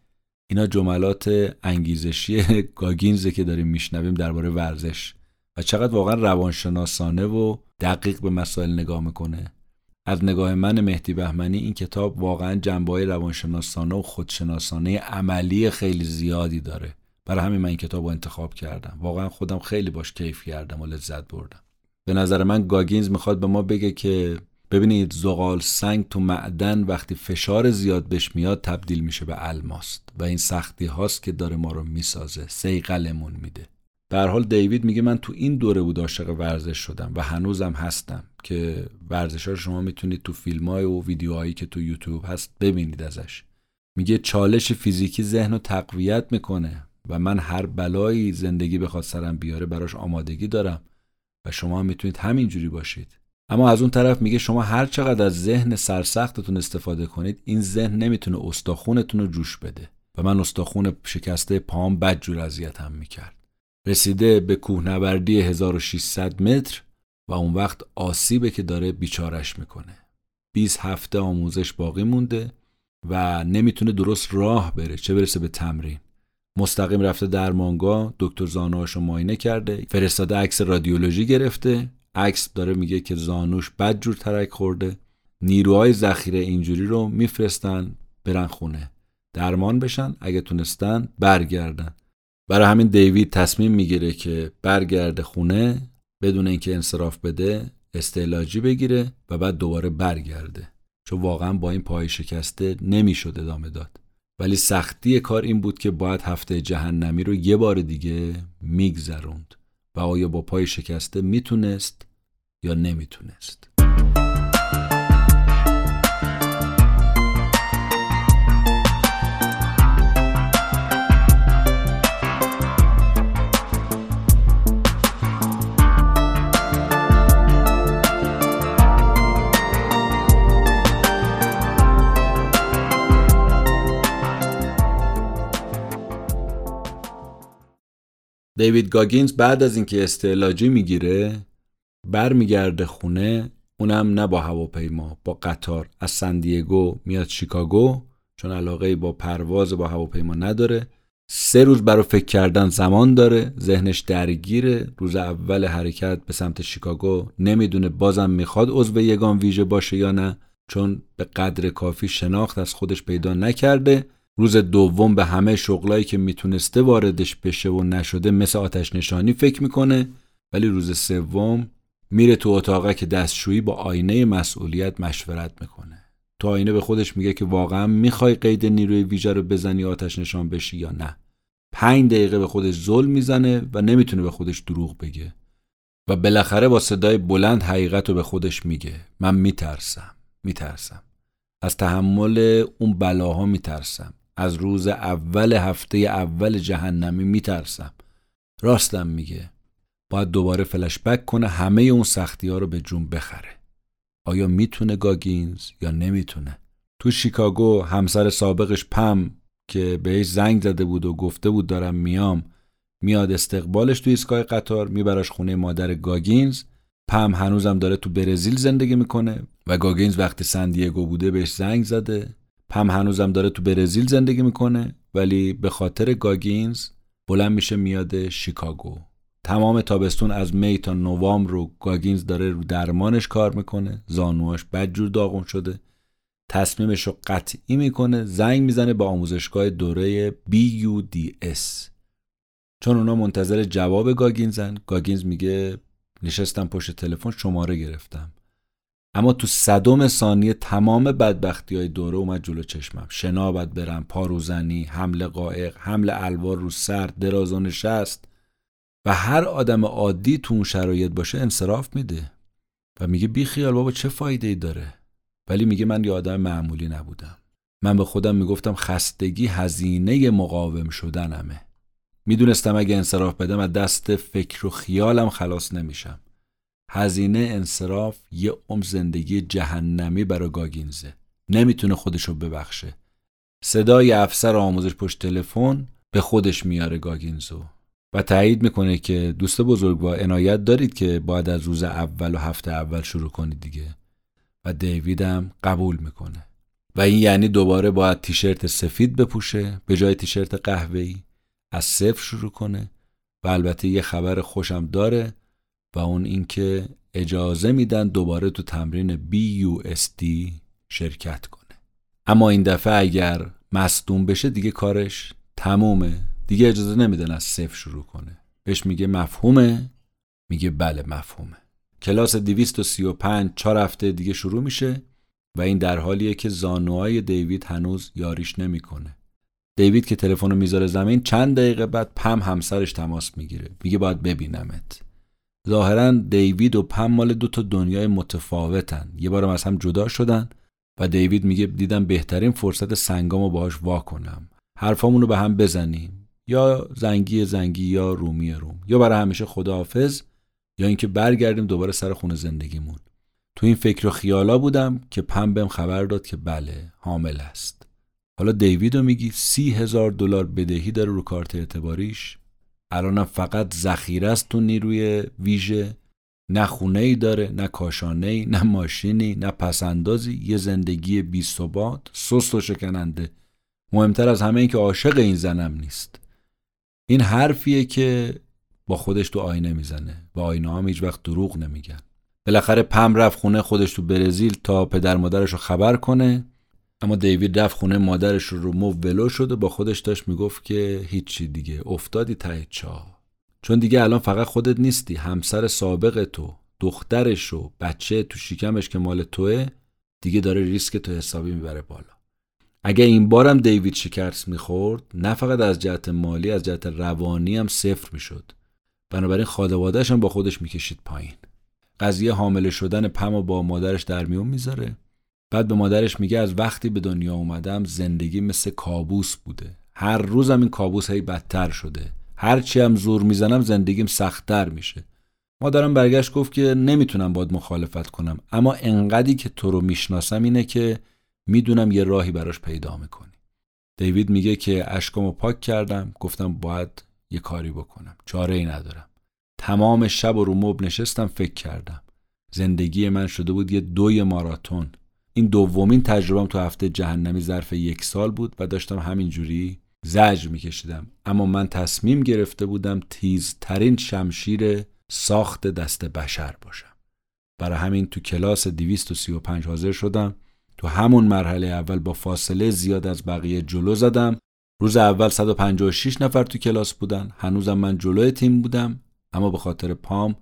اینا جملات انگیزشی *laughs* گاگینزه که داریم میشنویم درباره ورزش. و چقدر واقعا روانشناسانه و دقیق به مسائل نگاه می‌کنه. از نگاه من مهدی بهمنی این کتاب واقعا جنبه روانشناسانه و خودشناسانه عملی خیلی زیادی داره. برای همین من این کتاب رو انتخاب کردم. واقعا خودم خیلی باش کیف کردم و لذت بردم. به نظر من گاگینز می‌خواد به ما بگه که ببینید زغال سنگ تو معدن وقتی فشار زیاد بهش میاد تبدیل میشه به الماست و این سختی هاست که داره ما رو می‌سازه سیقلمون میده. در حال دیوید میگه من تو این دوره بود عاشق ورزش شدم و هنوزم هستم که ورزش ها شما می‌تونید تو فیلم های و ویدیوهایی که تو یوتیوب هست ببینید ازش. میگه چالش فیزیکی ذهن رو تقویت می‌کنه و من هر بلایی زندگی بخواد سرم بیاره براش آمادگی دارم. و شما هم می‌تونید همینجوری باشید. اما از اون طرف میگه شما هر چقدر از ذهن سرسختتون استفاده کنید این ذهن نمی‌تونه استخونتون رو جوش بده. و من استخون شکسته پام بدجور اذیتم می‌کرد. رسیده به کوهنوردی 1600 متر و اون وقت آسیبه که داره بیچارش می‌کنه. 20 هفته آموزش باقی مونده و نمی‌تونه درست راه بره چه برسه به تمرین. مستقیم رفته درمانگاه دکتر زانوهاشو معاینه کرده فرستاده عکس رادیولوژی گرفته. عکس داره میگه که زانوش بدجور ترک خورده. نیروهای ذخیره اینجوری رو میفرستن برن خونه. درمان بشن اگه تونستن برگردن. برای همین دیوید تصمیم می‌گیره که برگرده خونه بدون اینکه انصراف بده استعلاجی بگیره و بعد دوباره برگرده. چون واقعا با این پای شکسته نمی‌شد ادامه داد. ولی سختی کار این بود که باید هفته جهنمی رو یه بار دیگه میگذروند و آیا با پای شکسته می‌تونست یا نمی‌تونست. دیوید گاگینز بعد از اینکه استعلاجی می‌گیره برمیگرده خونه اونم نه با هواپیما با قطار. از سندیگو میاد شیکاگو چون علاقه با پرواز با هواپیما نداره. سه روز برای فکر کردن زمان داره ذهنش درگیره. روز اول حرکت به سمت شیکاگو نمی‌دونه بازم می‌خواد عضو یگان ویژه باشه یا نه چون به قدر کافی شناخت از خودش پیدا نکرده. روز دوم به همه شغلایی که می‌تونسته واردش بشه و نشده مثل آتش نشانی فکر می‌کنه ولی روز سوم میره تو اتاقه که دستشویی با آینه مسئولیت مشورت می‌کنه. تو آینه به خودش میگه که واقعا می‌خوای قید نیروی ویژه رو بزنی آتش نشان بشی یا نه. پنج دقیقه به خودش ظلم می‌زنه و نمی‌تونه به خودش دروغ بگه. و بالاخره با صدای بلند حقیقت رو به خودش میگه. من میترسم میترسم. از تحمل اون بلاها میترسم. از روز اول هفته اول جهنمی میترسم. راستم میگه. باید دوباره فلشبک کنه همه اون سختی ها رو به جون بخره. آیا می‌تونه گاگینز یا نمی‌تونه؟ تو شیکاگو همسر سابقش پم که بهش زنگ زده بود و گفته بود دارم میام میاد استقبالش تو ایستگاه قطار میبراش خونه مادر گاگینز. پم هنوزم داره تو برزیل زندگی می‌کنه و گاگینز وقتی سن دیگو بوده بهش زنگ زده. پم هنوزم داره تو برزیل زندگی می‌کنه ولی به خاطر گاگینز بلند میشه میاد شیکاگو. تمام تابستون از می تا نوامبر رو گاگینز داره رو درمانش کار می‌کنه. زانواش بدجور داغون شده. تصمیمش رو قطعی می‌کنه. زنگ می‌زنه به آموزشگاه دوره BUDS چون اونا منتظر جواب گاگینزن گاگینز میگه نشستم پشت تلفن شماره گرفتم. اما تو صدم ثانیه تمام بدبختی های دوره اومد جلو چشمم. شنا برم پاروزنی حمل قائق حمل الوار رو سر دراز و نشست. و هر آدم عادی تو اون شرایط باشه انصراف میده. و میگه بی خیال بابا چه فایده ای داره؟ ولی میگه من یه آدم معمولی نبودم. من به خودم می‌گفتم خستگی هزینه مقاوم شدنمه. می‌دونستم اگه انصراف بدم از دست فکر و خیالم خلاص نمیشم. هزینه انصراف یه عمر زندگی جهنمی برای گاگینزه. نمی‌تونه خودشو ببخشه. صدای افسر آموزش پشت تلفن به خودش میاره گاگینزو و تایید می‌کنه که دوست بزرگوار عنایت دارید که باید از روز اول و هفته اول شروع کنید دیگه. و دیوید هم قبول می‌کنه. و این یعنی دوباره باید تیشرت سفید بپوشه به جای تیشرت قهوه‌ای از صفر شروع کنه. و البته یه خبر خوشم داره و اون اینکه اجازه میدن دوباره تو تمرین BUSD شرکت کنه. اما این دفعه اگر مصدوم بشه دیگه کارش تمومه. دیگه اجازه نمیدن از صفر شروع کنه. بهش میگه مفهومه. میگه بله مفهومه. کلاس 235 چهار هفته دیگه شروع میشه و این در حالیه که زانوهای دیوید هنوز یاریش نمی‌کنه. دیوید که تلفن رو می‌ذاره زمین چند دقیقه بعد پم همسرش تماس می‌گیره. میگه باید ببینمت. ظاهرا دیوید و پم مال دو تا دنیای متفاوتن. یه بارم از هم جدا شدن و دیوید میگه دیدم بهترین فرصت سنگامو باهاش وا کنم. حرفامون رو به هم بزنیم. یا زنگی زنگی یا رومی روم. یا برای همیشه خداحافظ یا اینکه برگردیم دوباره سر خونه زندگیمون. تو این فکر و خیالا بودم که پم بهم خبر داد که بله حامل است. حالا دیوید رو میگی سی هزار دلار بدهی داره رو کارت اعتباریش؟ الانم فقط ذخیره است تو نیروی ویژه. نه خونه ای داره نه کاشانه ای نه ماشینی نه پسندازی یه زندگی بی ثبات. سست و شکننده. مهمتر از همه این که عاشق این زنم نیست. این حرفیه که با خودش تو آینه می‌زنه. با آینه هم هیچ وقت دروغ نمیگن. بالاخره پم رفت خونه خودش تو برزیل تا پدر مادرش رو خبر کنه. اما دیوید رفت خونه مادرش رو مو ولو شد و با خودش داشت می‌گفت که هیچی دیگه. افتادی ته چا چون دیگه الان فقط خودت نیستی همسر سابق تو دخترش و بچه تو شکمش که مال توه دیگه داره ریسک تو حسابی می‌بره بالا. اگه این بارم دیوید شکست می‌خورد نه فقط از جهت مالی از جهت روانی هم صفر می‌شد. بنابراین خانوادهش هم با خودش می‌کشید پایین. قضیه حامله شدن پم با مادرش در میون می‌ذاره. بعد به مادرش میگه از وقتی به دنیا اومدم زندگی مثل کابوس بوده. هر روزم این کابوس هی بدتر شده. هرچی هم زور می‌زنم زندگیم سختتر میشه. مادرم برگشت گفت که نمی‌تونم باد مخالفت کنم. اما انقدی که تو رو می‌شناسم اینه که می‌دونم یه راهی براش پیدا می‌کنی. دیوید میگه که اشکامو پاک کردم. گفتم باید یه کاری بکنم. چاره ای ندارم. تمام شب و رو مب نشستم فکر کردم. زندگی من شده بود یه دوی ماراتون. این دومین تجربم تو هفته جهنمی ظرف یک سال بود و داشتم همینجوری زجر میکشیدم. اما من تصمیم گرفته بودم تیزترین شمشیر ساخت دست بشر باشم. برای همین تو کلاس 235 حاضر شدم. تو همون مرحله اول با فاصله زیاد از بقیه جلو زدم. روز اول 156 نفر تو کلاس بودن. هنوزم من جلوی تیم بودم. اما به خاطر پام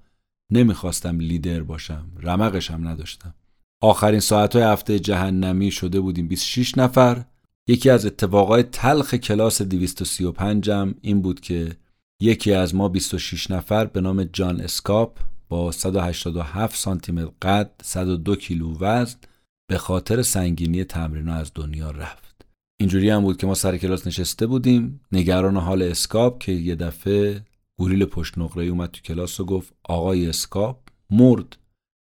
نمی‌خواستم لیدر باشم. رمقش هم نداشتم. آخرین ساعت هفته جهنمی شده بودیم 26 نفر. یکی از اتفاقای تلخ کلاس 235 هم این بود که یکی از ما 26 نفر به نام جان اسکاپ با 187 سانتی متر قد 102 کیلو وزن به خاطر سنگینی تمرین از دنیا رفت. اینجوری هم بود که ما سر کلاس نشسته بودیم. نگران حال اسکاپ که یه دفعه گوریل پشت نقره اومد تو کلاس و گفت آقای اسکاپ مرد.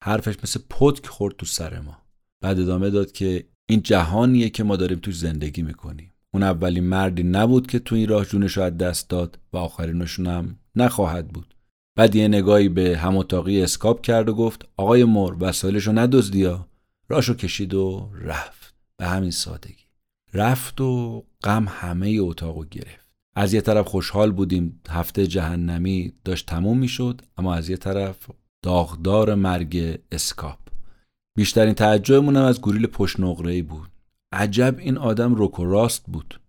حرفش مثل پتک خورد تو سر ما. بعد ادامه داد که این جهانیه که ما داریم توش زندگی می‌کنیم. اون اولین مردی نبود که تو این راه جونش رو از دست داد و آخرینشون هم نخواهد بود. بعد یه نگاهی به هموتاقی اسکاپ کرد و گفت آقای مر وسایلش رو ندزدیا راشو کشید و رفت. به همین سادگی. رفت و غم همه اتاقو گرفت. از یه طرف خوشحال بودیم هفته جهنمی داشت تموم می‌شد اما از یه طرف داغدار مرگ اسکاپ. بیشترین تعجبمون هم از گوریل پشت ای بود. عجب این آدم روک و راست بود.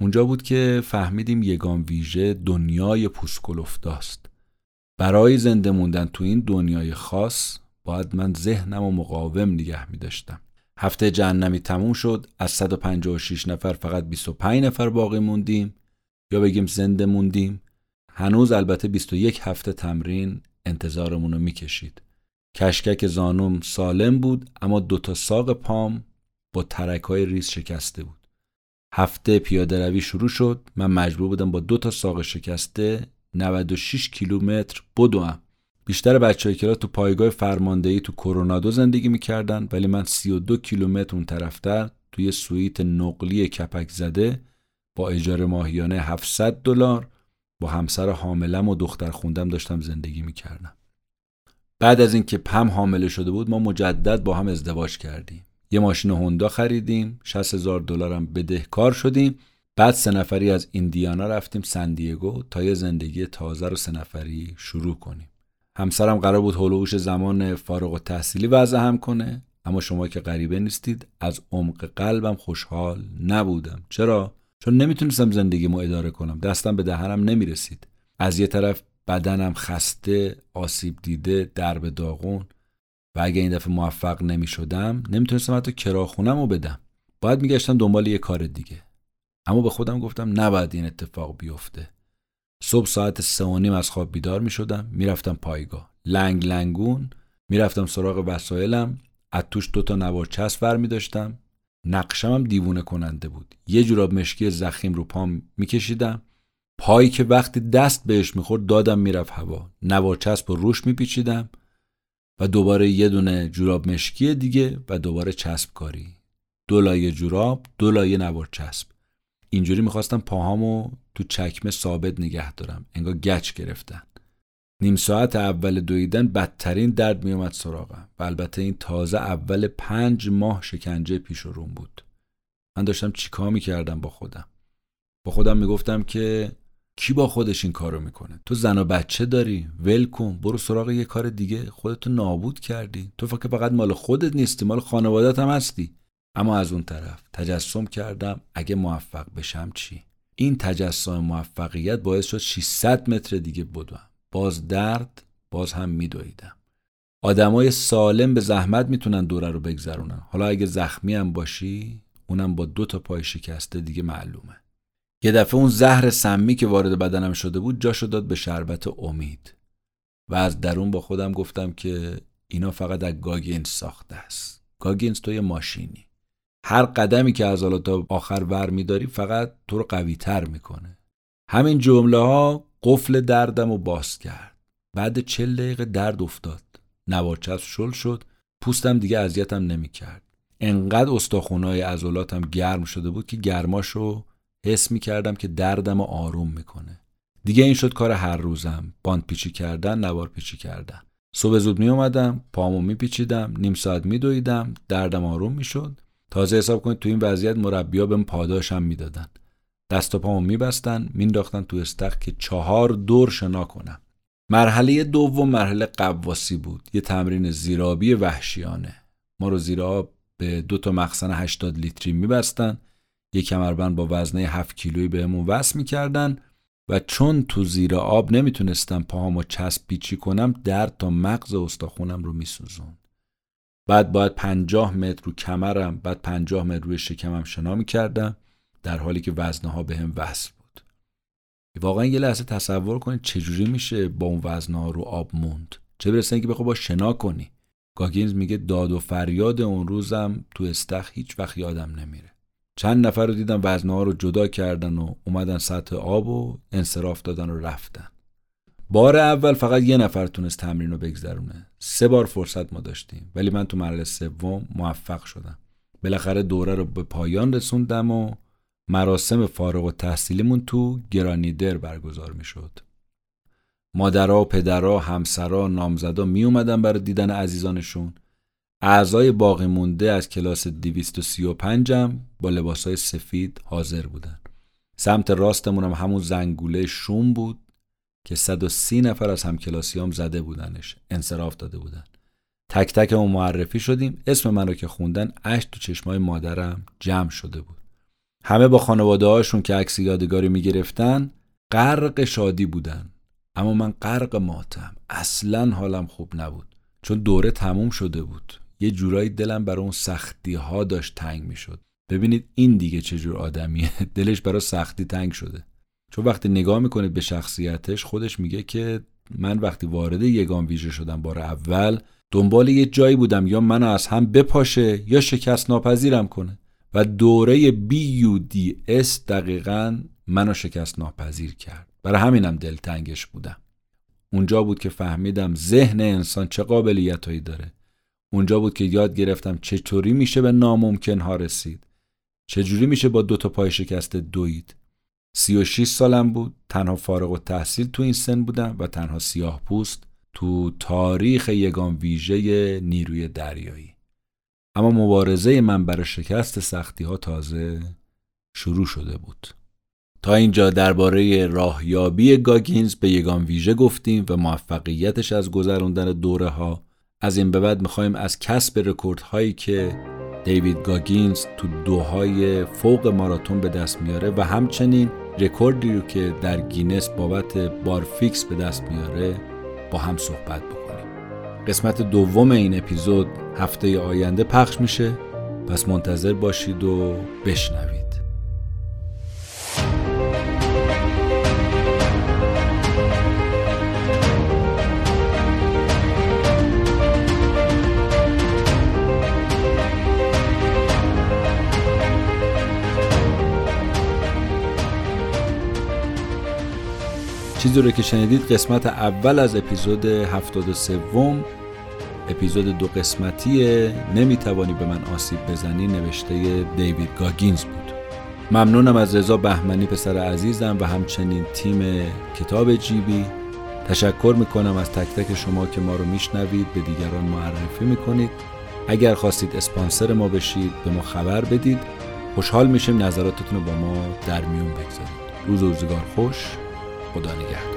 اونجا بود که فهمیدیم یگان ویژه دنیای پوسکلفتاست برای زنده موندن تو این دنیای خاص باید من ذهنم و مقاوم نگه می داشتم. هفته جهنمی تموم شد از 156 نفر فقط 25 نفر باقی موندیم. یا بگیم زنده موندیم. هنوز البته 21 هفته تمرین انتظارمون رو می‌کشید. کشکک زانوم سالم بود اما دوتا ساق پام با ترک های ریز شکسته بود. هفته پیاده روی شروع شد. من مجبور بودم با دو تا ساق شکسته 96 کیلومتر بدوم. بیشتر بچه های تو پایگاه فرماندهی تو کرونادو زندگی می‌کردن ولی من 32 کیلومتر اون طرفتر توی سویت نقلی کپک زده با اجاره ماهیانه 700 دلار با همسر حاملم و دختر خوندم داشتم زندگی می‌کردم. بعد از اینکه پم حامله شده بود ما مجدد با هم ازدواج کردیم. یه ماشین هوندا خریدیم 60 هزار دلارم بدهکار شدیم. بعد سه نفری از ایندیانا رفتیم سندیگو تا یه زندگی تازه رو سه نفری شروع کنیم. همسرم قرار بود هلوش زمان فارغ و تحصیلی وضع هم کنه اما شما که غریبه نیستید از عمق قلبم خوشحال نبودم. چرا؟ چون نمی‌تونستم زندگیمو اداره کنم. دستم به دهنم نمی‌رسید. از یه طرف بدنم خسته آسیب دیده درب داغون. و اگه این دفعه موفق نمی شدم نمی‌تونستم حتی کراخونم رو بدم. باید میگشتم دنبال یه کار دیگه. اما به خودم گفتم نباید این اتفاق بیفته. صبح ساعت سه و نیم از خواب بیدار می شدم می‌رفتم پایگاه. لنگ لنگون می‌رفتم سراغ وسایلم. از توش دوتا نوار چسب می داشتم نقشم هم دیوونه کننده بود. یه جوراب مشکی زخیم رو پام میکشیدم. پایی که وقتی دست بهش می‌خورد دادم می‌رفت هوا. نوار چسب رو روش میپیچیدم و دوباره یه دونه جوراب مشکی دیگه و دوباره چسب کاری دو لایه جوراب دو لایه نوار چسب اینجوری می‌خواستم پاهامو تو چکمه ثابت نگه دارم. انگار گچ گرفتن. نیم ساعت اول دویدن بدترین درد میومد سراغم و البته این تازه اول پنج ماه شکنجه پیش روم بود. من داشتم چیکار می‌کردم با خودم؟ با خودم می‌گفتم که کی با خودش این کارو می‌کنه؟ تو زن و بچه داری ول کن برو سراغ یه کار دیگه. خودتو نابود کردی. تو فکر فقط مال خودت نیستی مال خانوادت هم هستی. اما از اون طرف تجسم کردم اگه موفق بشم چی؟ این تجسم موفقیت باعث شد 600 متر دیگه بدوم. باز درد باز هم میدویدم. آدمای سالم به زحمت می‌تونن دوره رو بگذرونن. حالا اگه زخمی هم باشی اونم با دو تا پای شکسته دیگه معلومه. یه دفعه اون زهر سمی که وارد بدنم شده بود جاشو داد به شربت امید. و از درون با خودم گفتم که اینا فقط از گاگینز ساخته است. گاگینز تو یه ماشینی. هر قدمی که از حالا تا آخر ور میداری فقط تو رو قوی تر می‌کنه. همین جمله ها قفل دردم رو باز کرد. بعد چل دقیقه درد افتاد. نوارچسب شل شد. پوستم دیگه اذیتم نمی‌کرد انقدر استخونا و عضلاتم گرم شده بود که گرماشو حس می‌کردم که دردم رو آروم می‌کنه دیگه این شد کار هر روزم. باند پیچی کردن نوار پیچی کردن. صبح زود می اومدم پامو میپیچیدم نیم ساعت میدویدم دردم آروم می‌شد تازه حساب کنید تو این وضعیت مربیا بهم پاداشم می‌دادن دست و پامو میبستن مینداختن تو استخ که چهار دور شنا کنم مرحله دوم مرحله قواسی بود. یه تمرین زیرابی وحشیانه. ما رو زیراب به دو تا مخزن 80 لیتری میبستن. یه کمربند با وزنه 7 کیلویی بهمون وصل می‌کردن و چون تو زیر آب نمی‌تونستم پاهامو چسب پیچی کنم درد تا مغز استخونم رو میسوزون بعد باید پنجاه متر رو کمرم بعد پنجاه متر روی شکمم شنا می‌کردم. در حالی که وزنه ها به هم وصل بود. واقعا یه لحظه تصور کنید چجوری میشه با اون وزنه ها رو آب موند. چه برسه که بخوای با شنا کنی. گاگینز میگه داد و فریاد اون روزم تو استخ هیچ وقت یادم نمیره. چند نفر رو دیدم وزنه ها رو جدا کردن و اومدن سطح آب و انصراف دادن و رفتن. بار اول فقط یه نفر تونست تمرین رو بگذرونه. سه بار فرصت ما داشتیم. ولی من تو مرحله سوم موفق شدم. بالاخره دوره رو به پایان رسوندم و مراسم فارغ و تحصیلیمون تو گرانیدر برگزار می شد. مادرها، پدرها، همسرها، نامزدا می اومدن برای دیدن عزیزانشون. اعضای باقی مونده از کلاس 235 هم با لباسای سفید حاضر بودن. سمت راستمون هم همون زنگوله شوم بود که 130 نفر از همکلاسیام زده بودنش انصراف داده بودن. تک تک معرفی شدیم. اسم من رو که خوندن اش تو چشمای مادرم جمع شده بود. همه با خانواده هاشون که عکس یادگاری می‌گرفتن غرق شادی بودن. اما من غرق ماتم. اصلا حالم خوب نبود. چون دوره تموم شده بود. یه جورایی دلم برای اون سختی ها داشت تنگ می‌شد. ببینید این دیگه چجور آدمیه. *laughs* دلش برای سختی تنگ شده. چون وقتی نگاه می‌کنید به شخصیتش خودش میگه که من وقتی وارد یگان ویژه شدم بار اول دنبال یه جایی بودم. یا منو از هم بپاشه یا شکست ناپذیرم کنه. و دوره BUDS دقیقا منو شکست ناپذیر کرد. برای همینم دلتنگش بودم. اونجا بود که فهمیدم ذهن انسان چه قابلیتهایی داره. اونجا بود که یاد گرفتم چطوری میشه به ناممکن ها رسید. چجوری میشه با دو تا پای شکسته دوید. 36 سالم بود. تنها فارغ و تحصیل تو این سن بودم و تنها سیاه پوست تو تاریخ یگان ویژه نیروی دریایی. اما مبارزه من برای شکست سختی ها تازه شروع شده بود. تا اینجا درباره راهیابی گاگینز به یگان ویژه گفتیم و موفقیتش از گذراندن دوره ها از این به بعد می‌خوایم از کسب رکورد هایی که دیوید گاگینز تو دوهای فوق ماراتون به دست میاره و همچنین رکوردی رو که در گینس بابت بارفیکس به دست میاره با هم صحبت بکنیم. قسمت دوم این اپیزود هفته آینده پخش میشه. پس منتظر باشید و بشنوید. چیزی رو که شنیدید قسمت اول از اپیزود 73 اپیزود دو قسمتی نمی‌توانی به من آسیب بزنی. نوشته دیوید گاگینز بود. ممنونم از رضا بهمنی پسر عزیزم و همچنین تیم کتاب جیبی. تشکر می‌کنم از تک تک شما که ما رو میشنوید. به دیگران معرفی می‌کنید. اگر خواستید اسپانسر ما بشید به ما خبر بدید. خوشحال میشیم نظراتتون رو با ما در میون بگذارید. روز و روزگار خوش. خدا نگهدار